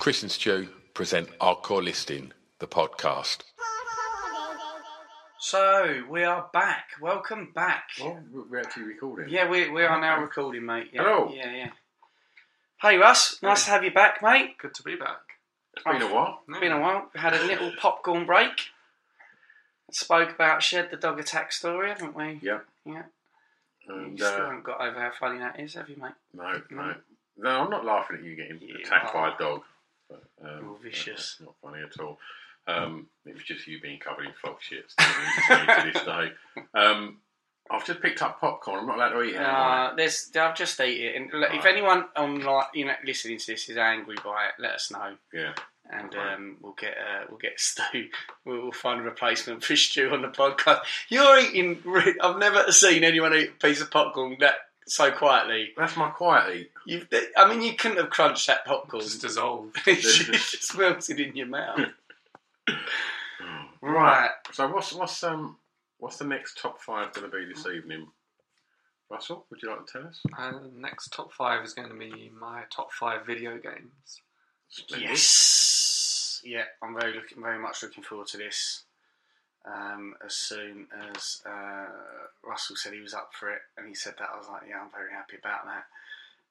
Chris and Stu present Our Core Listing, the podcast. So we are back. Welcome back. Well, we're actually recording. Yeah, we, we are now recording, mate. Yeah, Hello. Yeah, yeah. Hey, Russ. Nice to have you back, mate. Good to be back. It's been a while. It's been a while. We had a little popcorn break. Spoke about Shed the dog attack story, haven't we? Yeah. Yeah. You And, still uh, haven't got over how funny that is, have you, mate? no, no. No, I'm not laughing at you getting You attacked by a dog. But, um, You're vicious. that's Not funny at all. Um, it was just you being covered in fox shit to this day. Um, I've just picked up popcorn. I'm not allowed to eat it. Uh, there's, I've just eat it. And look, if Right. anyone on like you know listening to this is angry by it, let us know, yeah. and Right. um, we'll get uh, we'll get Stu. We'll, we'll find a replacement for Stu on the podcast. You're eating. I've never seen anyone eat a piece of popcorn that so quietly. That's my quiet eat. You've, I mean, you couldn't have crunched that popcorn. Just dissolved. it just melted in your mouth. Right. So what's what's um what's the next top five going to be this evening? Russell, would you like to tell us? And next top five is going to be my top five video games. Splendid. Yes. Yeah, I'm very looking, very much looking forward to this. Um, as soon as uh, Russell said he was up for it, and he said that, I was like, yeah, I'm very happy about that.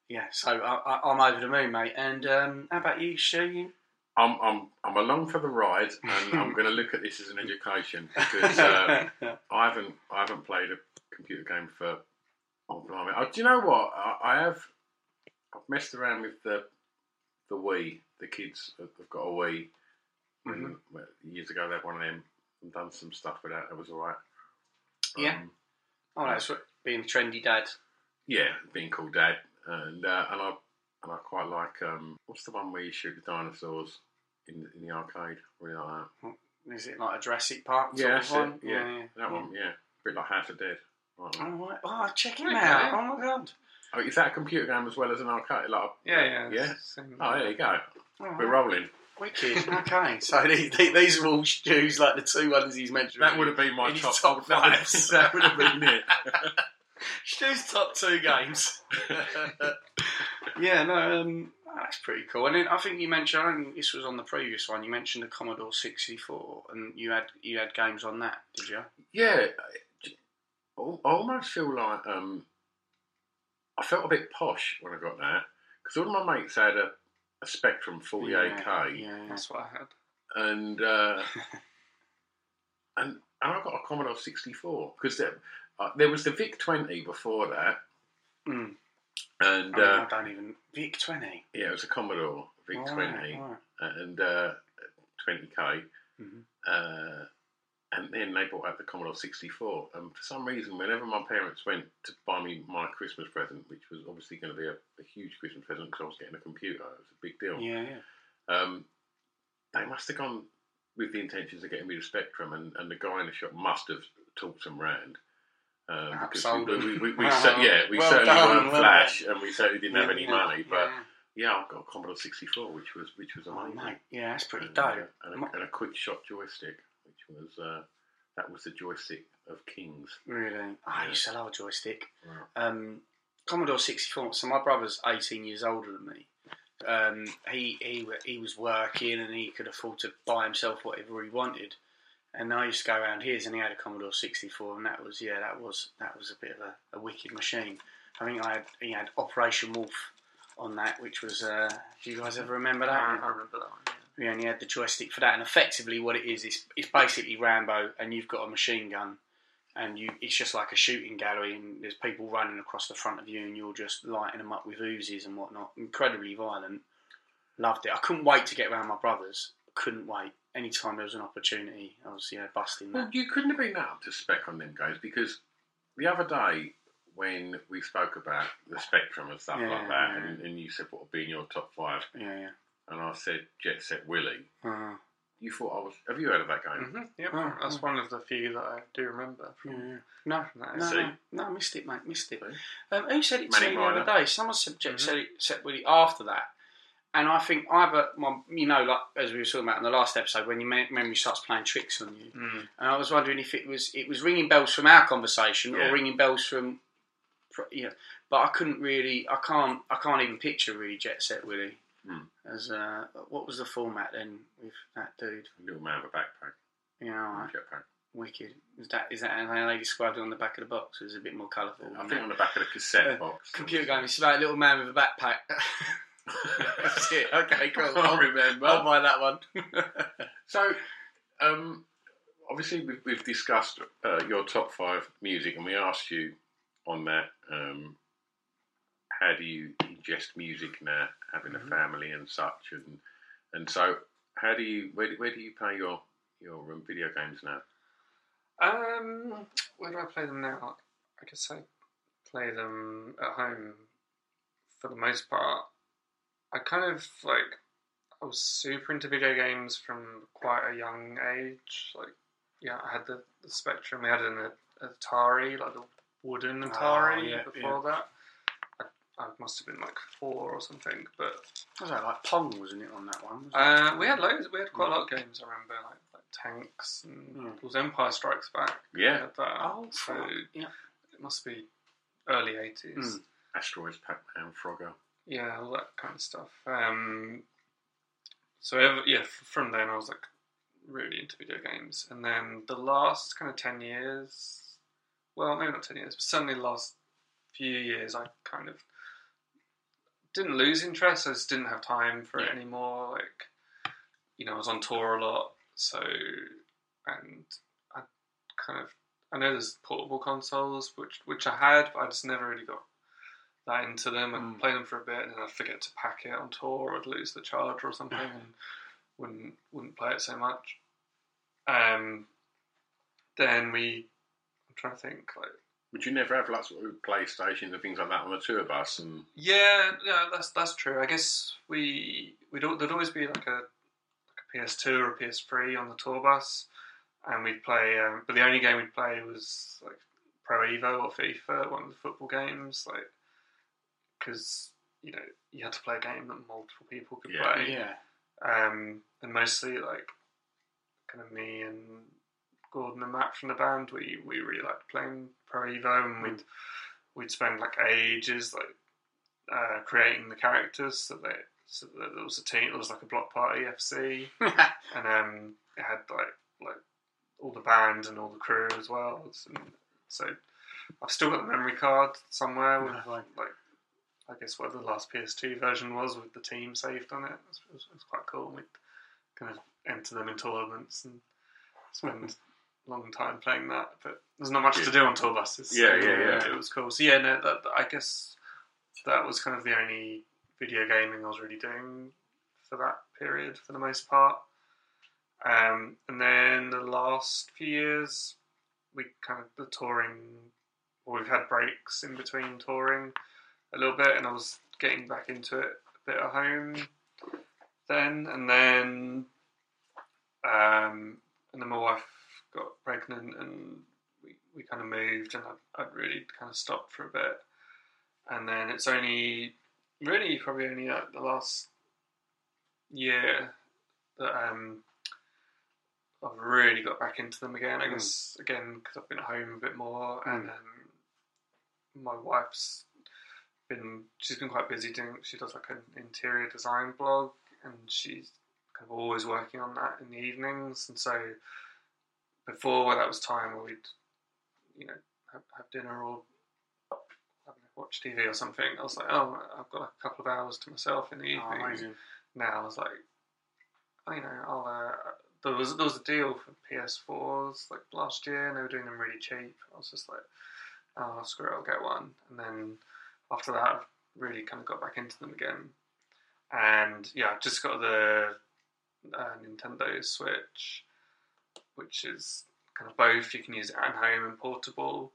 Yeah, so I, I, I'm over the moon, mate. And um, how about you? You? I'm I'm I'm along for the ride, and I'm going to look at this as an education because uh, I haven't I haven't played a computer game for oh blimey. Oh, do you know what I, I have? I've messed around with the the Wii. The kids have got a Wii. Well, years ago, they had one of them and done some stuff with that. That was all right. Yeah. Um, oh, that's what, being a trendy dad. yeah, being called dad, and uh, and I and I quite like um, what's the one where you shoot the dinosaurs in in the arcade? Really like that. Is it like a Jurassic Park? sort Yeah, of that's one? it. Yeah, yeah, yeah. that one. Yeah, a bit like House of Dead. Like. Oh, right. oh, check him Okay. out! Oh my god! Oh, is that a computer game as well as an arcade? Like, Yeah, yeah. Yeah? Oh, there you go. Oh, We're rolling. Wicked. Okay, so these, these are all Stu's, like the two ones he's mentioned. That would have been my In his top. top that, would, five. that would have been it. Stu's top two games. yeah, no, um, that's pretty cool. And then I think you mentioned, I think this was on the previous one. You mentioned the Commodore sixty four, and you had you had games on that, did you? yeah, I almost feel like um, I felt a bit posh when I got that because all of my mates had a, a Spectrum 48K. Yeah, yeah. That's what I had. and uh, and and I got a Commodore 64 because there, uh, there was the VIC 20 before that, Mm. and I, mean, uh, I don't even Vic twenty. yeah, it was a Commodore VIC Right, 20 right. and uh, 20k, Mhm. And then they brought out the Commodore 64. And for some reason, whenever my parents went to buy me my Christmas present, which was obviously going to be a, a huge Christmas present because I was getting a computer, it was a big deal. Yeah, yeah. Um, they must have gone with the intentions of getting me the Spectrum, and, and the guy in the shop must have talked them round. Um, because we, we, we, we, Wow. cer- yeah, we Well certainly done, weren't well flash, and we certainly didn't have any yeah, money. But yeah. yeah, I've got a Commodore 64, which was which was Oh, amazing. mate, yeah, that's pretty And, dope. uh, and, a, and a QuickShot joystick, was uh, that was the joystick of kings. Really? I used to love a joystick. Wow. Um, Commodore 64. So my brother's 18 years older than me. Um, he he he was working and he could afford to buy himself whatever he wanted. And I used to go around his, and he had a Commodore 64, and that was yeah, that was that was a bit of a, a wicked machine. I think I had he had Operation Wolf on that, which was. Uh, do you guys ever remember that? I, I remember that one. We only had the joystick for that, and effectively, what it is, is it's basically Rambo, and you've got a machine gun, and you it's just like a shooting gallery, and there's people running across the front of you, and you're just lighting them up with Uzis and whatnot. Incredibly violent. Loved it. I couldn't wait to get around my brothers. Couldn't wait. Anytime there was an opportunity, I was yeah busting Well, you couldn't have been that up to spec on them guys because the other day when we spoke about the spectrum and stuff Yeah, like that, yeah. and, and you said what would be in your top five, Yeah, yeah. And I said Jet Set Willy, Uh, you thought I was. Have you heard of that game? hmm Yep, Oh, that's oh. one of the few that I do remember. From, yeah, yeah. No, no, See? no, no, I missed it, mate. Missed it. See? Um, who said it to Manic me the other day? Someone said, said it said really after that, and I think either my, you know, like as we were talking about in the last episode, when your memory starts playing tricks on you, Mm. and I was wondering if it was it was ringing bells from our conversation Yeah. or ringing bells from, fr- you know, but I couldn't really, I can't, I can't even picture really Jet Set Willy Hmm. as uh, what was the format then with that dude? Little man with a backpack, know, like, jetpack. wicked. Is that is that how they described it on the back of the box? It was a bit more colourful. I think that. on the back of the cassette Uh, box. Computer game. It's about a little man with a backpack. That's it. Okay, cool. I remember. I'll buy that one. So, um, obviously, we've, we've discussed uh, your top five music, and we asked you on that um, how do you ingest music now, uh, having a mm-hmm. family and such, and and so how do you where, do- where do you play your your video games now? Um, where do I play them now? I guess I play them at home for the most part. I kind of like I was super into video games from quite a young age. Like, yeah, I had the, the Spectrum. We had an Atari, like the wooden ah, Atari. Oh, yeah, before that, I, I must have been like four or something. But was that like Pong, wasn't it, on that one? uh, we had loads. We had quite a lot of games. I remember, like, like tanks and Mm. was Empire Strikes Back. Yeah, had that. Oh, so. Yeah. it must be early eighties. Mm. Asteroids, Pac-Man, Frogger. Yeah, all that kind of stuff. Um, so ever, yeah, from then I was like really into video games, and then the last kind of ten years, well, maybe not ten years, but certainly the last few years, I kind of didn't lose interest. I just didn't have time for it anymore. Like, you know, I was on tour a lot, so and I kind of I know there's portable consoles, which which I had, but I just never really got that into them. I'd Mm. play them for a bit, and then I'd forget to pack it on tour, or I'd lose the charger or something, and wouldn't wouldn't play it so much. Um, then we, I'm trying to think, like Would you never have lots of PlayStations and things like that on the tour bus? And yeah, yeah, that's that's true. I guess we we'd al- there'd always be like a like a PS2 or a PS3 on the tour bus, and we'd play. Um, but the only game we'd play was like Pro Evo or FIFA, one of the football games, like because you know you had to play a game that multiple people could Yeah. play. yeah. Um, and mostly like kind of me and Gordon and Matt from the band, we, we really liked playing Pro Evo, and we'd we'd spend like ages like uh, creating the characters so that so that there was a team, there was like a Bloc Party FC, and um, it had like like all the band and all the crew as well. And so I've still got the memory card somewhere with Right. like I guess what the last PS2 version was with the team saved on it. It was, it was, quite cool. We'd kind of enter them in tournaments and spend long time playing that. But there's not much to do on tour buses. so, Yeah, yeah, yeah. It was cool. So yeah, no, that, I guess that was kind of the only video gaming I was really doing for that period for the most part. Um, and then the last few years, we kind of the touring, well, we've had breaks in between touring a little bit, and I was getting back into it a bit at home then, and then, um, and then my wife got pregnant, and we, we kind of moved, and I, I'd really kind of stopped for a bit, and then it's only really probably only like the last year that um, I've really got back into them again. I Mm. guess again because I've been at home a bit more, and um, my wife's been she's been quite busy doing. She does like an interior design blog, and she's kind of always working on that in the evenings. And so before when that was time where we'd you know have, have dinner or I know, watch TV or something, I was like, oh, I've got a couple of hours to myself in the Oh, evening. amazing. now I was like, oh, you know, I'll. Uh, there was there was a deal for PS4s like last year, and they were doing them really cheap. I was just like, oh, screw it, I'll get one. And then after that, I've really kind of got back into them again. And yeah, I've just got the uh, Nintendo Switch, which is kind of both. You can use it at home and portable,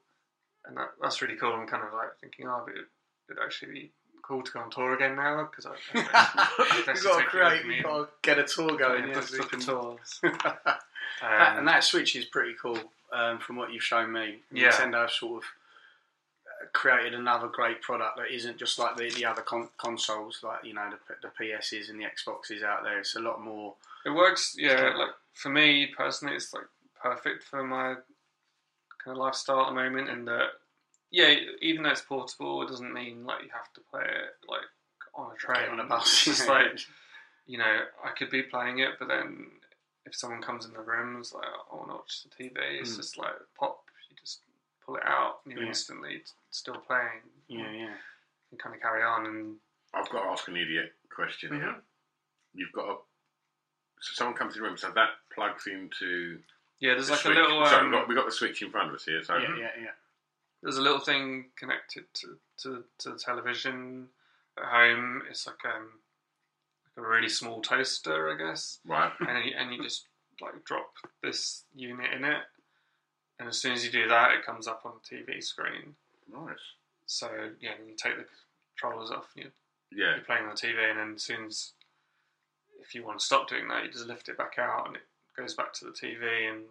and that, that's really cool. I'm kind of like thinking, oh, but it would actually be cool to go on tour again now because I, I You've got to create, you've got to get a tour going. yeah, yeah, book, so you book a can- tours. That- Um, and that Switch is pretty cool um, from what you've shown me. Yeah. Nintendo have sort of uh, created another great product that isn't just like the, the other con- consoles, like you know the, the PSs and the Xboxes out there. It's a lot more. It works, yeah. Like for me personally, it's like perfect for my kind of lifestyle at the moment. In that, yeah, even though it's portable, it doesn't mean like you have to play it like on a train Get on a bus. It's just like you know, I could be playing it, but then if someone comes in the room, it's like I want to watch the TV. It's Mm. just like pop. You just pull it out, and you're Yeah. instantly still playing. yeah, yeah. and kind of carry on. And I've got to ask an idiot question here. Mhm. You've got a so someone comes in the room, so that plugs into yeah, there's the like switch. a little. so Um, we've got, we've got the switch in front of us here. So yeah, yeah, yeah. there's a little thing connected to, to, to the television at home. It's like um like a really small toaster, I guess, right, and you, and you just like drop this unit in it, and as soon as you do that, it comes up on the TV screen. nice. So yeah, then you take the controllers off, you're, Yeah, you're playing on the TV, and then as soon as if you want to stop doing that, you just lift it back out, and it goes back to the TV, and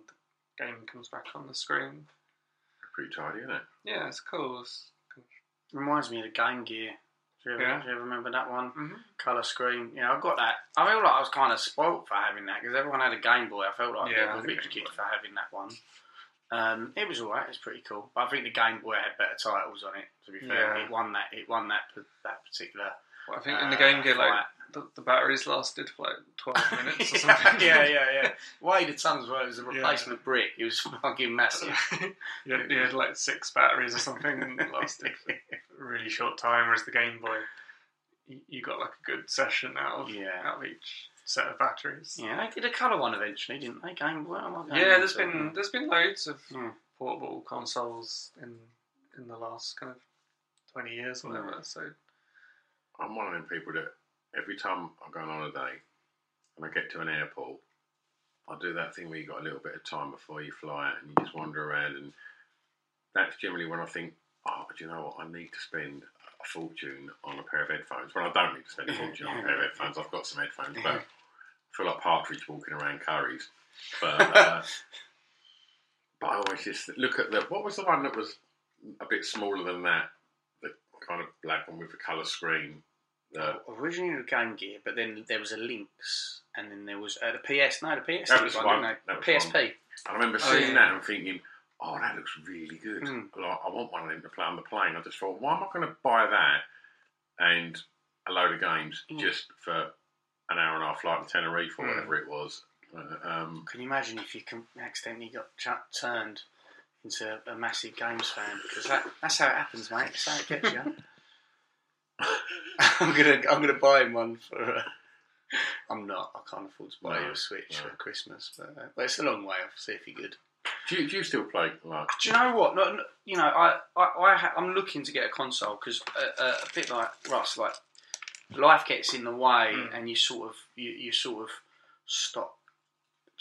the game comes back on the screen. pretty tidy, isn't it? Yeah, it's cool. It's kind of- Reminds me of the Game Gear. Do you ever, Yeah. do you ever remember that one? Mhm. Colour screen. Yeah, I got that. I feel like I was kind of spoilt for having that because everyone had a Game Boy. I felt like Yeah, a I bit of a rich kid for having that one. Um, it was alright. It's pretty cool. But I think the Game Boy had better titles on it. To be fair, Yeah. it won that. It won that that particular. Well, I think in the Uh, Game Gear, like fight. The, the batteries lasted for like twelve minutes or something. yeah, yeah, yeah. Why did tons. Well, it was a replacement brick. It was fucking massive. you, had, you had like six batteries or something, and it lasted for a really short time. Whereas the Game Boy, you, you got like a good session out of Yeah. out of each set of batteries. Yeah, they did a colour one eventually, didn't they? Game Boy. Am I going Yeah, there's into- been there's been loads of Yeah. portable consoles in in the last kind of twenty years, or hmm. whatever. Yeah. So I'm one of them people that every time I go on holiday and I get to an airport, I do that thing where you got a little bit of time before you fly out and you just wander around, and that's generally when I think, oh, do you know what? I need to spend a fortune on a pair of headphones. Well, I don't need to spend a fortune on a pair of headphones. I've got some headphones, but I feel like Partridge walking around Curry's. But uh, but I always just look at the what was the one that was a bit smaller than that, the kind of black one with the colour screen. The, originally the Game Gear, but then there was a Lynx, and then there was uh, the PS. No, the PS That was one, one. That was PSP. I remember Oh, seeing yeah. that and thinking, oh, that looks really good. Mm. Like, I want one of them to play on the plane. I just thought, why am I going to buy that and a load of games Mm. just for an hour and a half flight to Tenerife or Mm. whatever it was? Uh, um, Can you imagine if you can accidentally got ch- turned into a massive games fan? Because that, that's how it happens, mate. That's how it gets you. I'm gonna I'm gonna buy him one for. Uh, I'm not. I can't afford to buy No, you a Switch no. for Christmas, but, uh, but it's a long way off. See if you're good. do, you, do you still play? Like, Do you know what? No, no, you know, I, I, I ha- I'm looking to get a console because uh, uh, a bit like Russ, like life gets in the way, Mm. and you sort of you, you sort of stop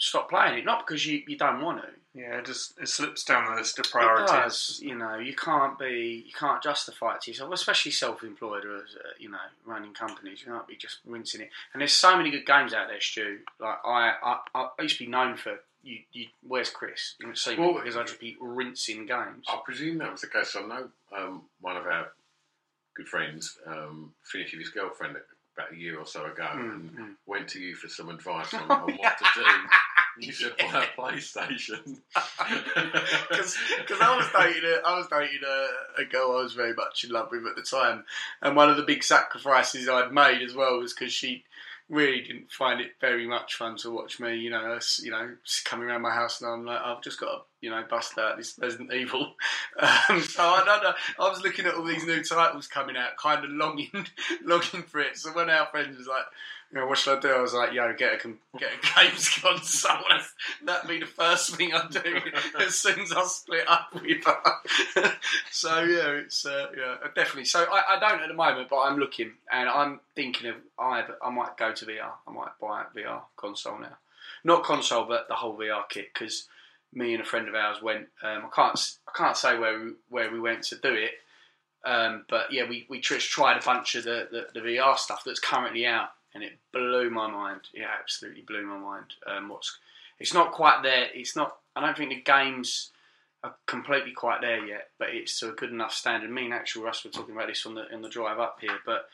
stop playing it. Not because you, you don't want to. yeah, it just it slips down the list of priorities. It does, you know, you can't be, you can't justify it to yourself, especially self-employed or as uh, you know, running companies. You can't be just rinsing it. And there's so many good games out there, Stu. Like I, I, I used to be known for you. you where's Chris? You don't see me Well, because I'd just be rinsing games. I presume that was the case. I know um, one of our good friends um, finished with his girlfriend about a year or so ago Mm, and mm. went to you for some advice on, on what to do. You should buy a PlayStation. because I was dating a, I was dating a, a girl I was very much in love with at the time, and one of the big sacrifices I'd made as well was because she really didn't find it very much fun to watch me, you know, us, you know, coming around my house and I'm like, I've just got to, you know, bust out this Resident Evil. Um, so I don't know. I was looking at all these new titles coming out, kind of longing, longing for it. So when our friend was like, you know, what should I do? I was like, yo, get a get a games console. That'd be the first thing I do as soon as I split up with her. so yeah, it's uh, yeah, definitely. So I, I don't at the moment, but I'm looking and I'm thinking of I I might go to VR. I might buy a VR console now, not console, but the whole VR kit because me and a friend of ours went. Um, I can't I can't say where we, where we went to do it. Um, but yeah, we, we tr- tried a bunch of the, the, the VR stuff that's currently out, and it blew my mind. It absolutely blew my mind. Um, what's it's not quite there. It's not. I don't think the games are completely quite there yet, but it's to a good enough standard. Me and actual Russ were talking about this on the on the drive up here, but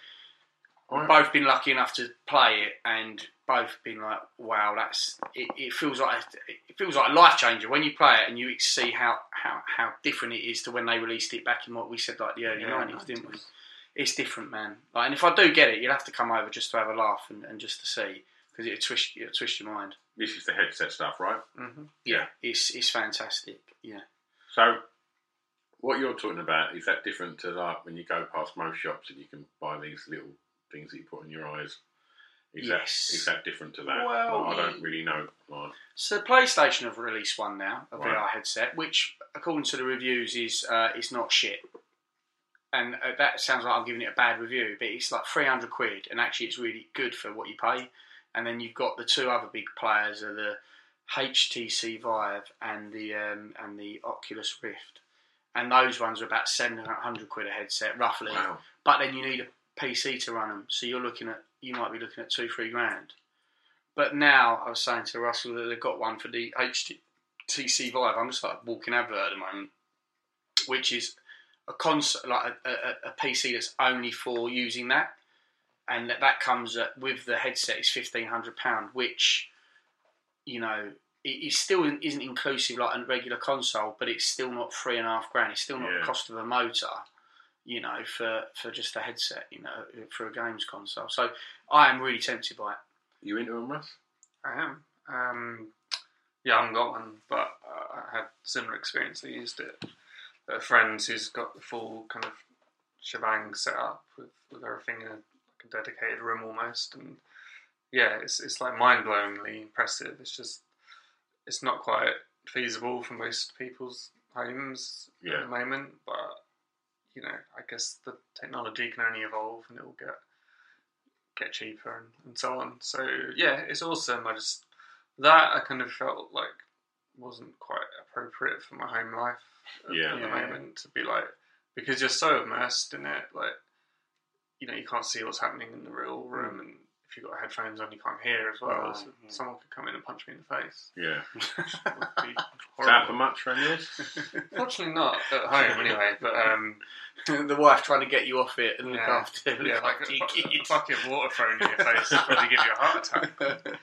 we've both been lucky enough to play it and both been like, wow, that's it, it feels like it feels like a life changer when you play it and you see how, how, how different it is to when they released it back in what we said like the early Yeah, nineties, didn't we? It's different, man. Like, and if I do get it, you'll have to come over just to have a laugh and, and just to see because it'll twist it'll twist your mind. this is the headset stuff, right? hmm Yeah, it's it's fantastic. Yeah. So, what you're talking about is that different to like when you go past most shops and you can buy these little things that you put in your eyes. Is Yes. that is that different to that? Well, I don't really know. Like, So PlayStation have released one now, a Right. VR headset, which, according to the reviews, is uh, is not shit. And uh, that sounds like I'm giving it a bad review, but it's like 300 quid, and actually it's really good for what you pay. And then you've got the two other big players are the HTC Vive and the um, and the Oculus Rift, and those ones are about 700 quid a headset, roughly. wow. But then you need a PC to run them, so you're looking at you might be looking at two, three grand. But now I was saying to Russell that they've got one for the HTC Vive. I'm just like walking advert at the moment, which is a console like a, a, a PC that's only for using that, and that, that comes at, with the headset is fifteen hundred pound, which you know it, it still isn't inclusive like a regular console, but it's still not three and a half grand. It's still not Yeah. the cost of a motor you know, for, for just a headset, you know, for a games console. So I am really tempted by it. You into them, Russ? I am. Um, yeah, I haven't got one, but uh, I had similar experience. I used it at a friend's who's got the full kind of shebang set up with, with everything in a, like a dedicated room almost, and yeah, it's it's like mind blowingly impressive. It's just it's not quite feasible for most people's homes Yeah. at the moment, but you know, I guess the technology can only evolve and it will get get cheaper and, and so on. So yeah, it's awesome. I just that I kind of felt like wasn't quite appropriate for my home life at, Yeah. at the Yeah. moment to be like because you're so immersed in it, like you know, you can't see what's happening in the real room and if you've got headphones on you can't hear as well. Right, so yeah. someone could come in and punch me in the face. Yeah. It would be Is that for much, friend yours? Fortunately not at home anyway, but um the wife trying to get you off it and look Yeah. after, look yeah, like after a, your bu- a kids. bucket of water thrown in your face would probably give you a heart attack.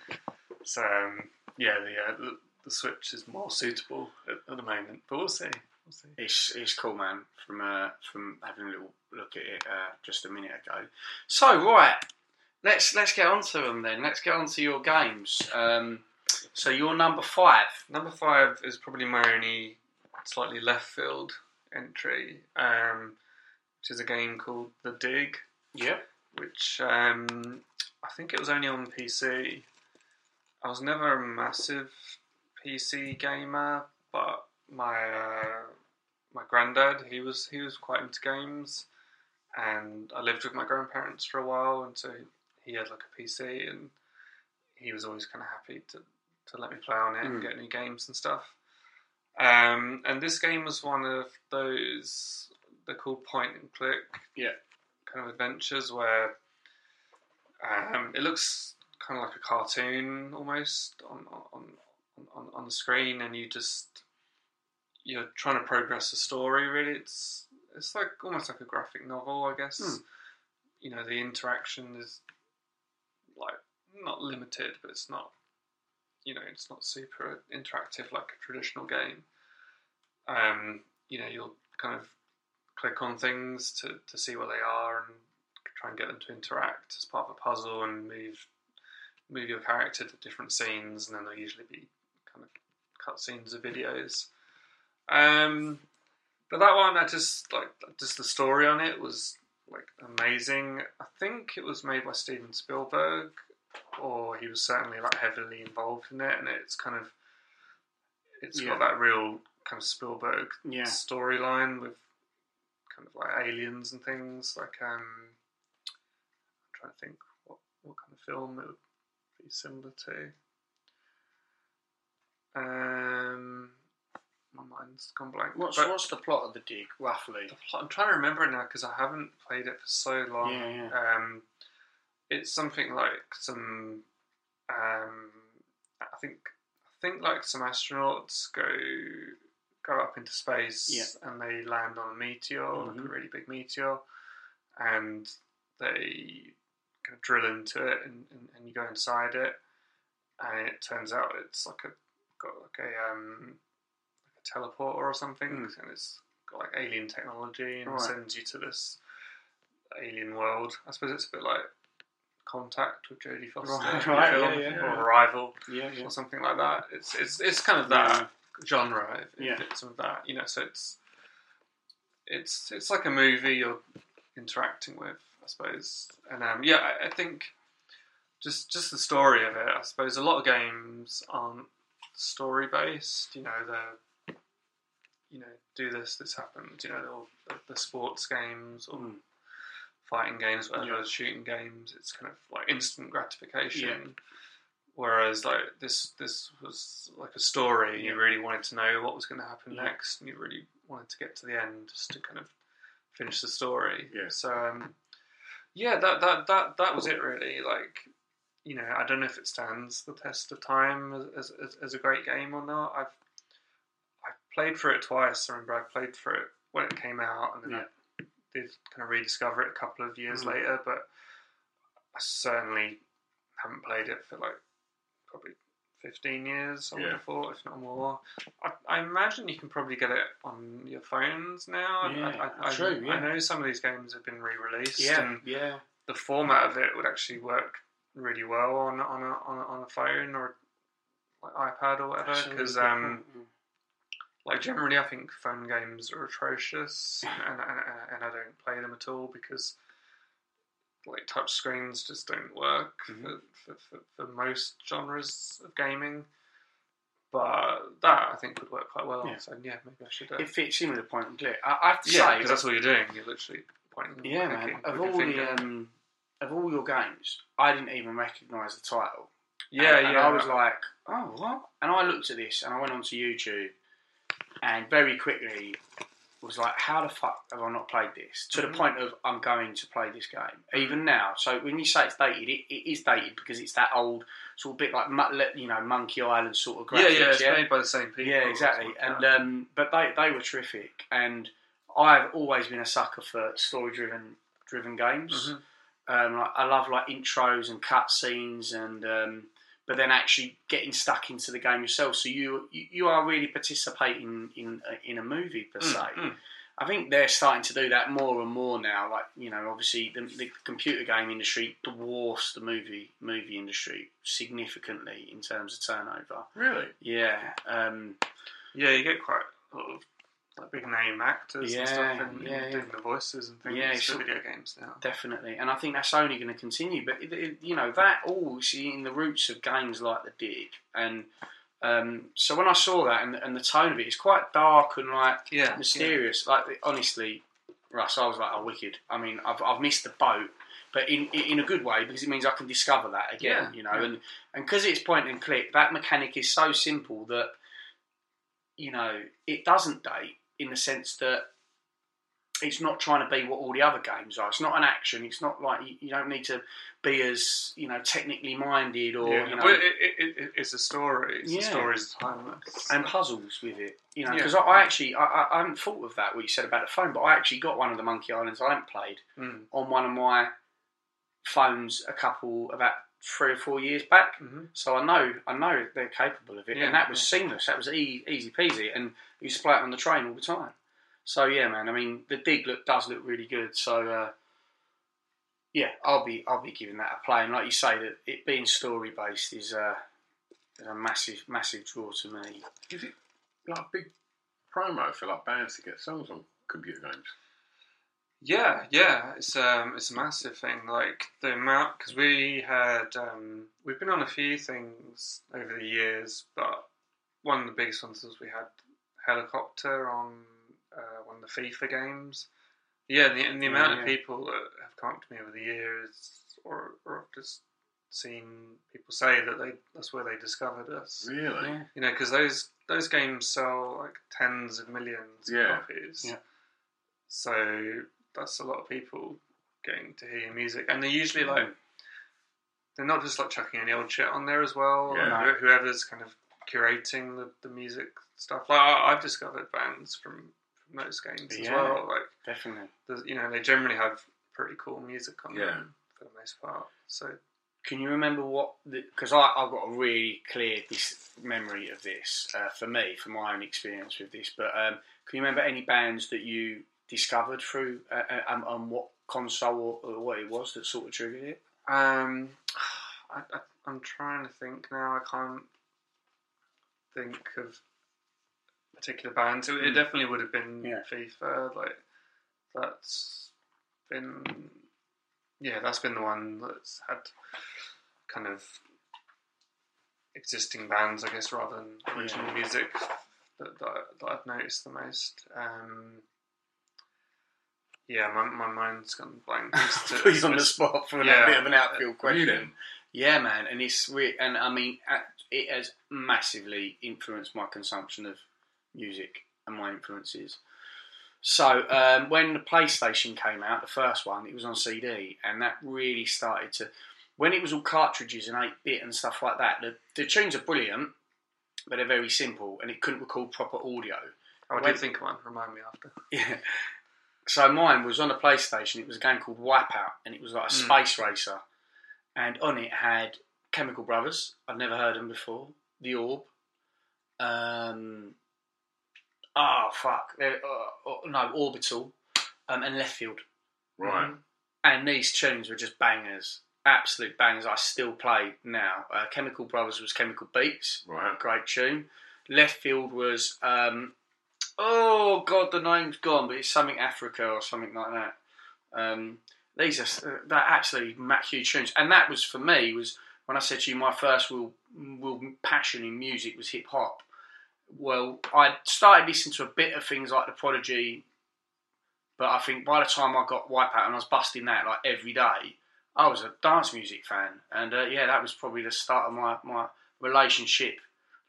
So um, yeah, the, uh, the the Switch is more suitable at, at the moment, but we'll see. We'll see. It's it's cool, man. From uh, from having a little look at it uh, just a minute ago. So right, let's let's get on to them then. Let's get on to your games. Um, so you're number five. Number five is probably my only slightly left field entry, um, which is a game called The Dig, Yep. which um, I think it was only on PC. I was never a massive PC gamer, but my uh, my granddad he was he was quite into games, and I lived with my grandparents for a while, and so he had like a PC, and he was always kind of happy to to let me play on it and Mm. get new games and stuff. Um, and this game was one of those they're called point and click Yeah. kind of adventures where um, it looks kind of like a cartoon almost on on, on, on the screen, and you just you're trying to progress the story. Really, it's it's like almost like a graphic novel, I guess. Hmm. You know, the interaction is like not limited, but it's not you know it's not super interactive like a traditional game. Um, you know, you'll kind of click on things to, to see what they are and try and get them to interact as part of a puzzle and move move your character to different scenes, and then there'll usually be kind of cutscenes or videos. Um, but that one, I just like just the story on it was like amazing. I think it was made by Steven Spielberg, or he was certainly like heavily involved in it, and it's kind of it's Yeah. got that real kind of Spielberg Yeah. storyline with kind of like aliens and things. Like um, I'm trying to think what what kind of film it would be similar to. Um, my mind's gone blank. What's But- what's the plot of the dig roughly? the plot- I'm trying to remember it now because I haven't played it for so long. Yeah, Um, it's something like some. Um, I think I think like some astronauts go go up into space Yeah. and they land on a meteor, like a Mhm. really big meteor, and they kind of drill into it and, and, and you go inside it, and it turns out it's like a got like a um like a teleporter or something, Mm. and it's got like alien technology and Right. sends you to this alien world. I suppose it's a bit like Contact with Jodie Foster, Right, right, film, yeah, yeah. or Arrival, Yeah, or something like that. It's it's it's kind of that genre. It, Yeah. it fits with that, you know. So it's it's it's like a movie you're interacting with, I suppose. And um, yeah, I, I think just just the story of it. I suppose a lot of games aren't story based. You know, the you know do this, this happened. You know, the, the sports games or Mm. fighting games, whatever, Yeah. shooting games. It's kind of like instant gratification. Yeah. Whereas like this this was like a story. Yeah. You really wanted to know what was going to happen next, and you really wanted to get to the end just to kind of finish the story. Yeah. So um, yeah, that that that that was it really. Like you know, I don't know if it stands the test of time as as, as a great game or not. I've played for it twice. I remember I played for it when it came out, and then I did kind of rediscover it a couple of years Mhm. later. But I certainly haven't played it for like probably 15 years, I would Yeah. have thought, if not more. I, I imagine you can probably get it on your phones now. I- Yeah, I, I, true, yeah. I know some of these games have been re-released, Yeah, and yeah. the format of it would actually work really well on on a on a, on a phone or like iPad or whatever. Because um, like generally, I think phone games are atrocious, and, and, and, I don't play them at all because like touch screens just don't work Mhm. for, for, for, most genres of gaming. But that I think would work quite well. Yeah. So yeah, maybe I should. Uh, it fits in with the point and click. I, I have to yeah, say, because that's all you're doing. You're literally pointing. yeah, man. Of all the um, of all your games, I didn't even recognise the title. yeah, and, yeah. And I was like, oh, what? And I looked at this and I went onto YouTube and very quickly was like, how the fuck have I not played this? To Mhm. the point of I'm going to play this game. Mm-hmm. Even now. So when you say it's dated, it, it is dated because it's that old sort of bit like, you know, Monkey Island sort of yeah, graphics. yeah, yeah, it's made by the same people. Yeah, exactly. And um, but they they were terrific, and I've always been a sucker for story driven driven games. Mhm. Um, I love like intros and cutscenes, and um, but then actually getting stuck into the game yourself. So you you, are really participating in a- in a movie per se. mm. I think they're starting to do that more and more now. Like you know, obviously the, the computer game industry dwarfs the movie movie industry significantly in terms of turnover. Really? Yeah, um, yeah, you get quite a lot of like big name actors Yeah, and stuff, and, yeah, and yeah. doing the voices and things Yeah, for so- video games now. definitely, and I think that's only going to continue. But it, it- you know, that all see in the roots of games like the Dig, and um, so when I saw that and, and the tone of it, it's quite dark and like Yeah, mysterious. Like honestly, Russ, I was like, oh, wicked. I mean, I've, I've missed the boat, but in in a good way because it means I can discover that again. You know, and and because it's point and click, that mechanic is so simple that you know it doesn't date in the sense that. It's not trying to be what all the other games are. It's not an action. It's not like you, you don't need to be as you know technically minded or yeah. you know but it, it, it, it's a story. It's Yeah. a story is timeless. and puzzles with it. You know, Yeah. because I, I actually I, I, I hadn't thought of that what you said about the phone, but I actually got one of the Monkey Islands I hadn't played Mm. on one of my phones a couple about three or four years back. Mhm. So I know I know they're capable of it, Yeah, and that was yeah. seamless. That was e- easy peasy, and you used play it on the train all the time. So yeah, man. I mean, the dig look does look really good. So uh, yeah, I'll be I'll be giving that a play. And like you say, that it being story based is uh, is a massive massive draw to me. Is it like a big promo for like bands to get songs on computer games? Yeah, yeah, it's um, it's a massive thing. Like the amount because we had um, we've been on a few things over the years, but one of the biggest ones was we had helicopter on uh, one of the FIFA games. Yeah, the, and the amount yeah. of people that have come up to me over the years, or or I've just seen people say that they that's where they discovered us. Really? Yeah. You know, because those those games sell like tens of millions Yeah. of copies. Yeah. So that's a lot of people getting to hear your music, and they're usually like they're not just like chucking any old shit on there as well. Yeah. Whoever's kind of curating the, the music stuff. Like I, I've discovered bands from from those games as well. Like Definitely. you know, they generally have pretty cool music on Yeah. them for the most part. So Can you remember what? Because I've got a really clear this memory of this uh, for me, from my own experience with this. But um, can you remember any bands that you discovered through uh, uh, um, on what console or, or what it was that sort of triggered it? Um, I, I, I'm trying to think now. I can't think of particular bands. It, it Mm. definitely would have been Yeah. FIFA. Like that's been, yeah, that's been the one that's had kind of existing bands, I guess, rather than original Yeah. music that, that, that I've noticed the most. Um, yeah, my, my mind's gone blank. as to- Put you on the spot for a bit of an outfield question. Yeah, man, and it's re- and I mean it has massively influenced my consumption of music and my influences. So um, when the PlayStation came out, the first one, it was on CD, and that really started to. When it was all cartridges and eight bit and stuff like that, the, the tunes are brilliant, but they're very simple, and it couldn't record proper audio. Oh, I When- did think of one. Remind me after. Yeah. So mine was on a PlayStation. It was a game called Wipeout, and it was like a Mm. space racer. And on it had Chemical Brothers. I'd never heard them before. The Orb. Um. Oh fuck! They're, Uh, uh, no, Orbital, um, and Leftfield. Right. And these tunes were just bangers, absolute bangers. I still play now. Uh, Chemical Brothers was Chemical Beats Right. great tune. Leftfield was um, oh god, the name's gone, but it's something Africa or something like that. Um, these are they're absolutely ma- huge tunes, and that was for me was when I said to you my first real, real passion in music was hip hop. Well, I started listening to a bit of things like the Prodigy, but I think by the time I got Wipeout and I was busting that like every day, I was a dance music fan, and uh, yeah, that was probably the start of my my relationship,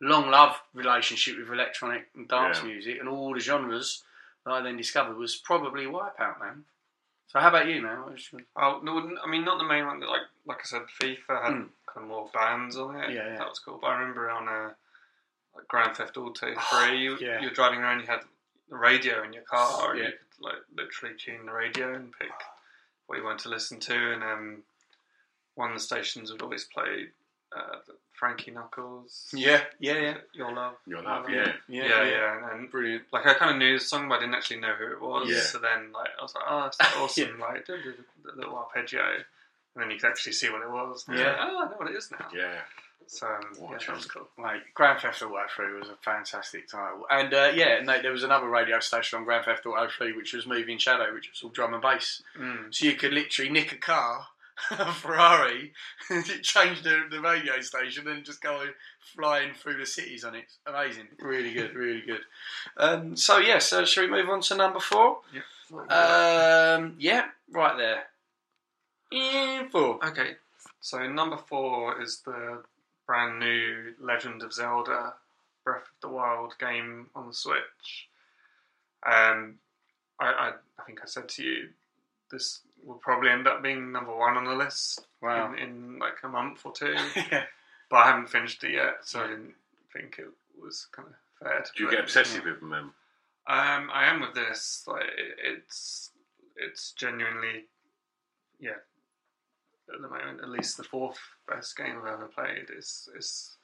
long love relationship with electronic and dance Yeah. music and all the genres that I then discovered was probably Wipeout, man. So how about you, man? Oh no! I mean, not the main one. Like, like I said, FIFA had Mm. kind of more bands on it. Yeah, yeah. that was cool. But I remember on a like Grand Theft Auto Three, you, yeah. you're driving around. You had the radio in your car, and Yeah. you could like literally tune the radio and pick what you want to listen to. And um, one of the stations would always play uh, the Frankie Knuckles. Yeah, yeah, yeah. Your love. Your love, Yeah. yeah. Yeah, yeah, and, and Brilliant. like I kind of knew the song, but I didn't actually know who it was. Yeah. So then, like, I was like, "Oh, that's awesome!" Like, do, do, do, the little arpeggio, and then you could actually see what it was. And Yeah. like, oh, I know what it is now. Yeah. So um, What yeah, cool. Like Grand Theft Auto 3 was a fantastic title, and uh, yeah, no, there was another radio station on Grand Theft Auto 3 which was Moving Shadow, which was all drum and bass. Mm. So you could literally nick a car, a Ferrari, change the, the radio station, and just go flying through the cities on it. Amazing, really good, really good. Um, so yeah, so shall we move on to number four? Yeah. Um, yeah, right there. Info. Okay, so number four is the brand new Legend of Zelda Breath of the Wild game on the Switch. Um, I, I, I think I said to you, this will probably end up being number one on the list Wow. in, in like a month or two. yeah. but I haven't finished it yet, so I didn't think it was kind of fair. To Do you get it. obsessive with them? then? Um, I am with this. Like, it's it's genuinely, yeah, at the moment, at least the fourth best game I've ever played. It's it's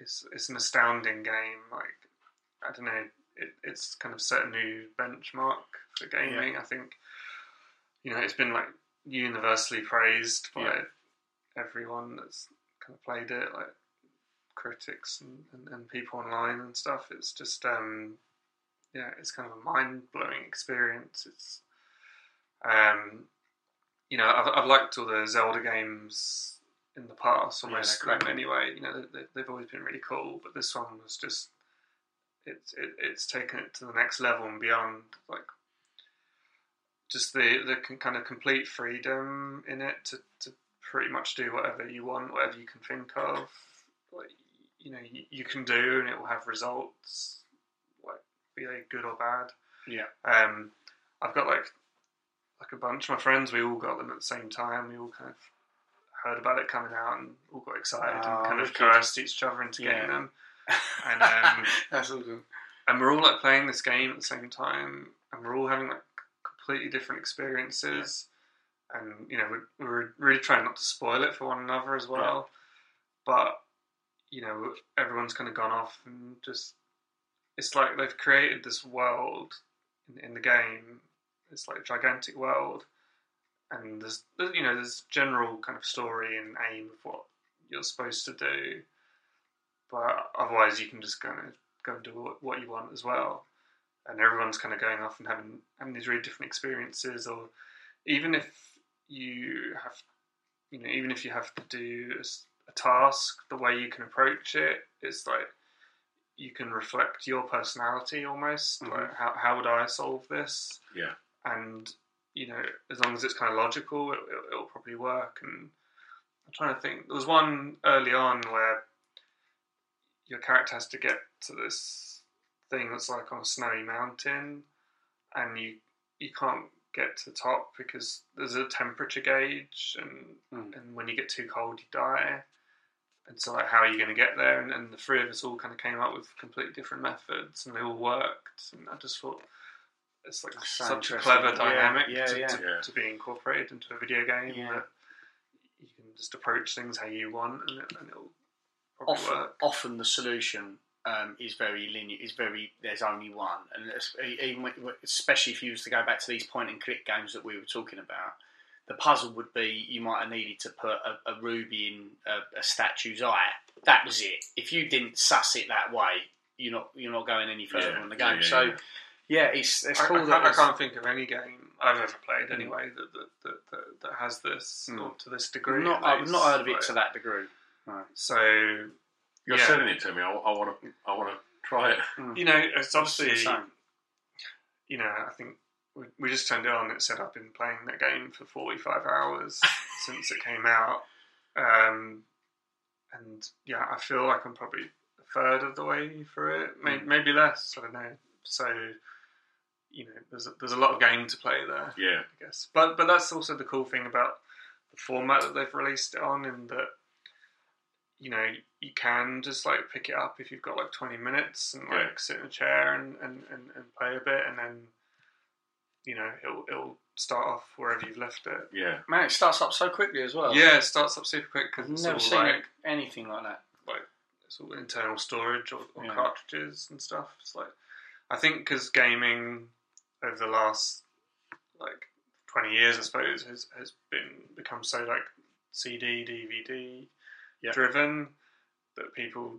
it's it's an astounding game. Like I don't know, it, it's kind of set a new benchmark for gaming. I think you know it's been like universally praised by Yeah. everyone that's kind of played it, like critics and, and, and people online and stuff. It's just um, yeah, it's kind of a mind blowing experience. It's um, you know, I've, I've liked all the Zelda games in the past, almost them anyway. You know, they, they've always been really cool, but this one was just it's it, it's taken it to the next level and beyond. Like just the the kind of complete freedom in it to, to pretty much do whatever you want, whatever you can think of. Like you know, you, you can do, and it will have results, like be they good or bad. Yeah. Um, I've got like like a bunch of my friends. We all got them at the same time. We all kind of heard about it coming out and all got excited Oh, and kind of coerced each other into Yeah. getting them. And um, That's awesome. and we're all like playing this game at the same time, and we're all having like completely different experiences. And you know, we're, we're really trying not to spoil it for one another as well. But you know, everyone's kind of gone off and just it's like they've created this world in, in the game. It's like a gigantic world, and there's you know there's general kind of story and aim of what you're supposed to do, but otherwise you can just kind of go and do what you want as well. And everyone's kind of going off and having having these really different experiences, or even if you have, you know, even if you have to do a task, the way you can approach it it is like you can reflect your personality almost. Mhm. Like how how would I solve this? Yeah. and you know, as long as it's kind of logical, it, it, it'll probably work. And I'm trying to think. There was one early on where your character has to get to this thing that's like on a snowy mountain, and you you can't get to the top because there's a temperature gauge, and Mm. and when you get too cold, you die. And so, like, how are you going to get there? And, and the three of us all kind of came up with completely different methods, and they all worked. And I just thought it's like That's such a clever dynamic yeah, to, yeah. To, Yeah. to be incorporated into a video game Yeah. that you can just approach things how you want, and, it, and it'll probably often, work. often the solution um, is very linear. Is very there's only one, and even when, especially if you was to go back to these point and click games that we were talking about, the puzzle would be you might have needed to put a, a ruby in a, a statue's eye. That was it. If you didn't suss it that way, you're not you're not going any further Yeah, on the game. yeah, so yeah. yeah, it's it's I, cool I, that can't, I there's- can't think of any game I've ever played anyway that that, that, that, that has this Mm. or to this degree. I've not, I've not heard of it least. to that degree. So You're Yeah. selling it to me. I, want to. I want to try it. you know, it's obviously insane. you know, I think we, we just turned it on. It said I've been playing that game for 45 hours since it came out. Um, and yeah, I feel like I'm probably a third of the way through it, maybe, Mm. maybe less. I don't know. So, you know, there's a, there's a lot of game to play there, Yeah. I guess. But but that's also the cool thing about the format that they've released it on, in that you know you can just like pick it up if you've got like 20 minutes and like Yeah. sit in a chair and, and, and, and play a bit, and then you know it'll it'll start off wherever you've left it. Yeah. Man, it starts up so quickly as well. Yeah, it starts up super quick because I've it's never all seen like anything like that. like it's all internal storage or, or Yeah. cartridges and stuff. It's like I think because gaming over the last like twenty years, I suppose, has has been become so like CD, DVD Yeah. driven that people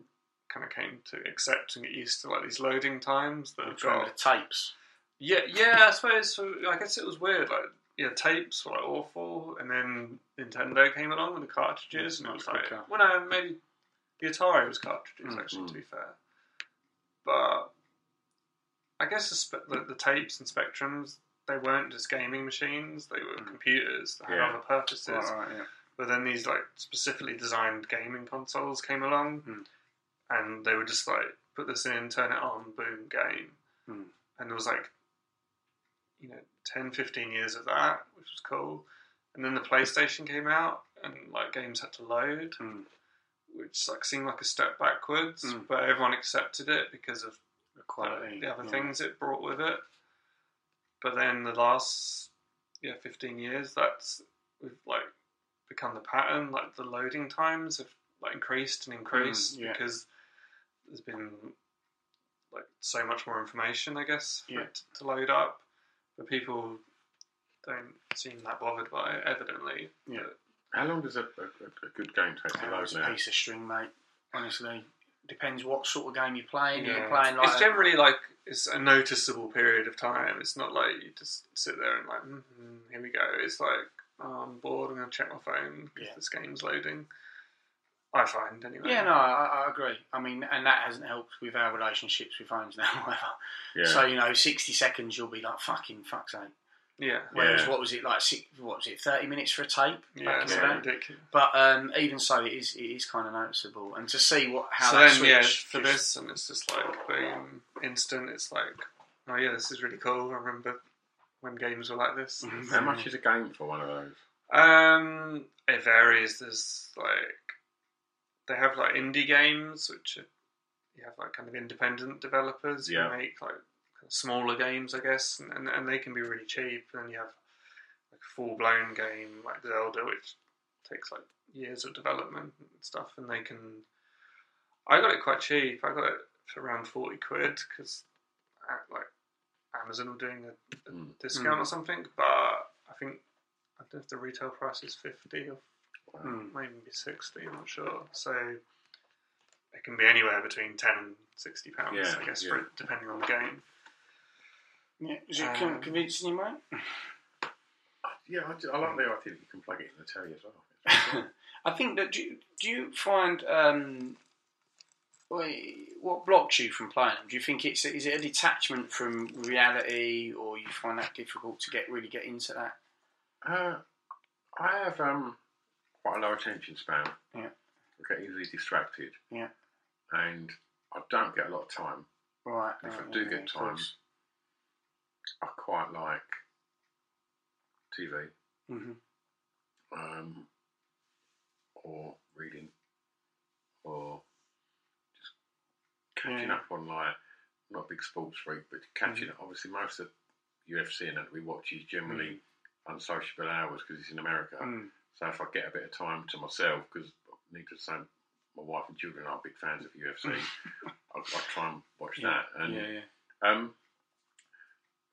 kind of came to accept and get used to like these loading times that have got the tapes. yeah, yeah. I suppose. So I guess it was weird. Like, yeah, tapes were like awful, and then Nintendo came along with the cartridges, and it was like, well, no, maybe the Atari was cartridges Mm. actually. To be fair, but I guess the, spe- the, the tapes and Spectrums they weren't just gaming machines; they were computers that had Yeah. other purposes. Right, right, yeah. But then these like specifically designed gaming consoles came along, Hmm. and they would just like put this in, turn it on, boom, game. Hmm. And there was like, you know, 10, 15 years of that, which was cool. And then the PlayStation came out, and like games had to load, Hmm. which like seemed like a step backwards. Hmm. But everyone accepted it because of The quality. the other yeah. things it brought with it. But then the last yeah fifteen years, that's we've like become the pattern. Like the loading times have like increased and increased Mm, yeah. because there's been like so much more information, I guess, for Yeah. it to load up. But people don't seem that bothered by it, evidently. Yeah. How long does a, a, a good game take to That load was a piece of string, mate. Honestly, depends what sort of game you're playing. Yeah. You're playing like it's generally like it's a noticeable period of time. It's not like you just sit there and like, mm here we go. It's like, oh, I'm bored. I'm going to check my phone because Yeah. this game's loading. I find anyway. Yeah, no, I, I agree. I mean, and that hasn't helped with our relationships with phones now, either. Yeah. So you know, sixty seconds, you'll be like, "Fucking fuck's sake." yeah, Whereas Yeah. what was it like? Six, what was it? Thirty minutes for a tape yeah. It's the yeah. day. ridiculous. But um, even so, it is it is kind of noticeable, and to see what how so that then, yeah, for just- this, and it's just like boom, instant. It's like, oh yeah, this is really cool. I remember when games were like this. How much is a game for one of those? Um, it varies. There's like they have like indie games, which are, you have like kind of independent developers who Yeah. make like smaller games, I guess, and, and and they can be really cheap. And then you have like a full blown game like Zelda, which takes like years of development and stuff, and they can. I got it quite cheap. I got it for around forty quid because like Amazon were doing a, a Mm. discount Mm. or something, but I think I don't know if the retail price is fifty or Hmm. maybe sixty. I'm not sure. So it can be anywhere between ten and sixty pounds, Yeah, I guess, yeah. for it, depending on the game. Yeah, is it Um, con- convincing you, mate? Yeah, I, do- I like the idea that you can plug it in the telly as well. I think that do you, do you find um, wait, what blocks you from playing them? Do you think it's is it a detachment from reality, or you find that difficult to get really get into that? Uh, I have um, quite a low attention span. Yeah. I get easily distracted. Yeah. And I don't get a lot of time. Right. If I do yeah, get time. I quite like TV Mhm. um, or reading or catching Yeah. up on like I'm not a big sports freak, but catching up. Obviously, most of UFC and that we watch is generally unsociable hours because it's in America. Mm. So if I get a bit of time to myself, because I need to say my wife and children are big fans of UFC, I'll, I'll try and watch Yeah, that. And yeah, yeah. um,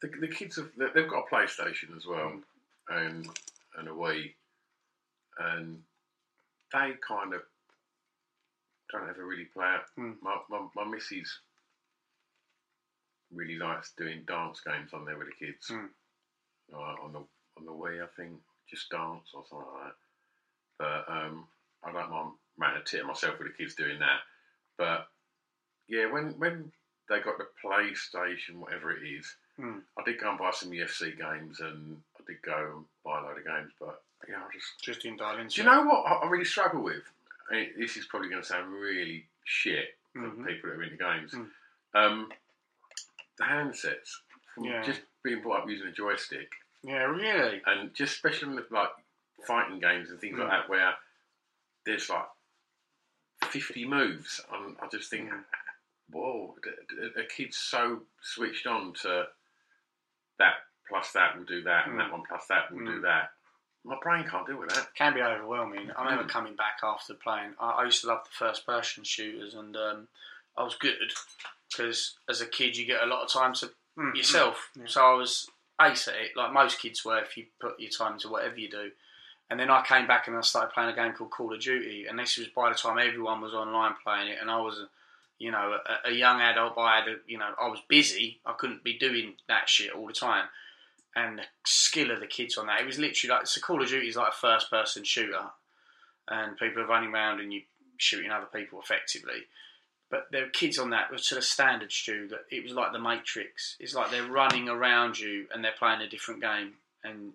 the, the kids have they- they've got a PlayStation as well, Mm. and and a Wii, and they kind of don't ever really play it. Mm. My, my my missus really likes doing dance games on there with the kids, Mm. uh, on the on the Wii, I think, just dance or something like that. But um, I don't mind making a tit myself with the kids doing that. But yeah, when when they got the PlayStation, whatever it is, Mm. I did go and buy some UFC games, and I did go and buy a load of games. But yeah, I just Just in dial into do you know what I, I really struggle with? This is probably going to sound really shit for Mhm. people that are into games. Mm. Um, the handsets, from Yeah. just being brought up using a joystick, Yeah, really. and just especially with like fighting games and things Mm. like that, where there's like fifty moves, and I just think, Mm. whoa, a kid's so switched on to that plus that will do that, and Mm. that one plus that will do Mm. that. My brain can't deal with that. It can be overwhelming. I remember Mm. coming back after playing. I, I used to love the first person shooters, and um, I was good because as a kid you get a lot of time to Mm, yourself. mm, yeah. So I was ace at it, like most kids were. If you put your time into whatever you do, and then I came back and I started playing a game called Call of Duty, and this was by the time everyone was online playing it, and I was. A, you know, a, a young adult, I had, a, you know, I was busy. I couldn't be doing that shit all the time. And the skill of the kids on that, it was literally like, so Call of Duty is like a first person shooter, and people are running around and you shooting other people effectively. But there were kids on that were to the standard, Stu, that it was like the Matrix. It's like they're running around you and they're playing a different game, and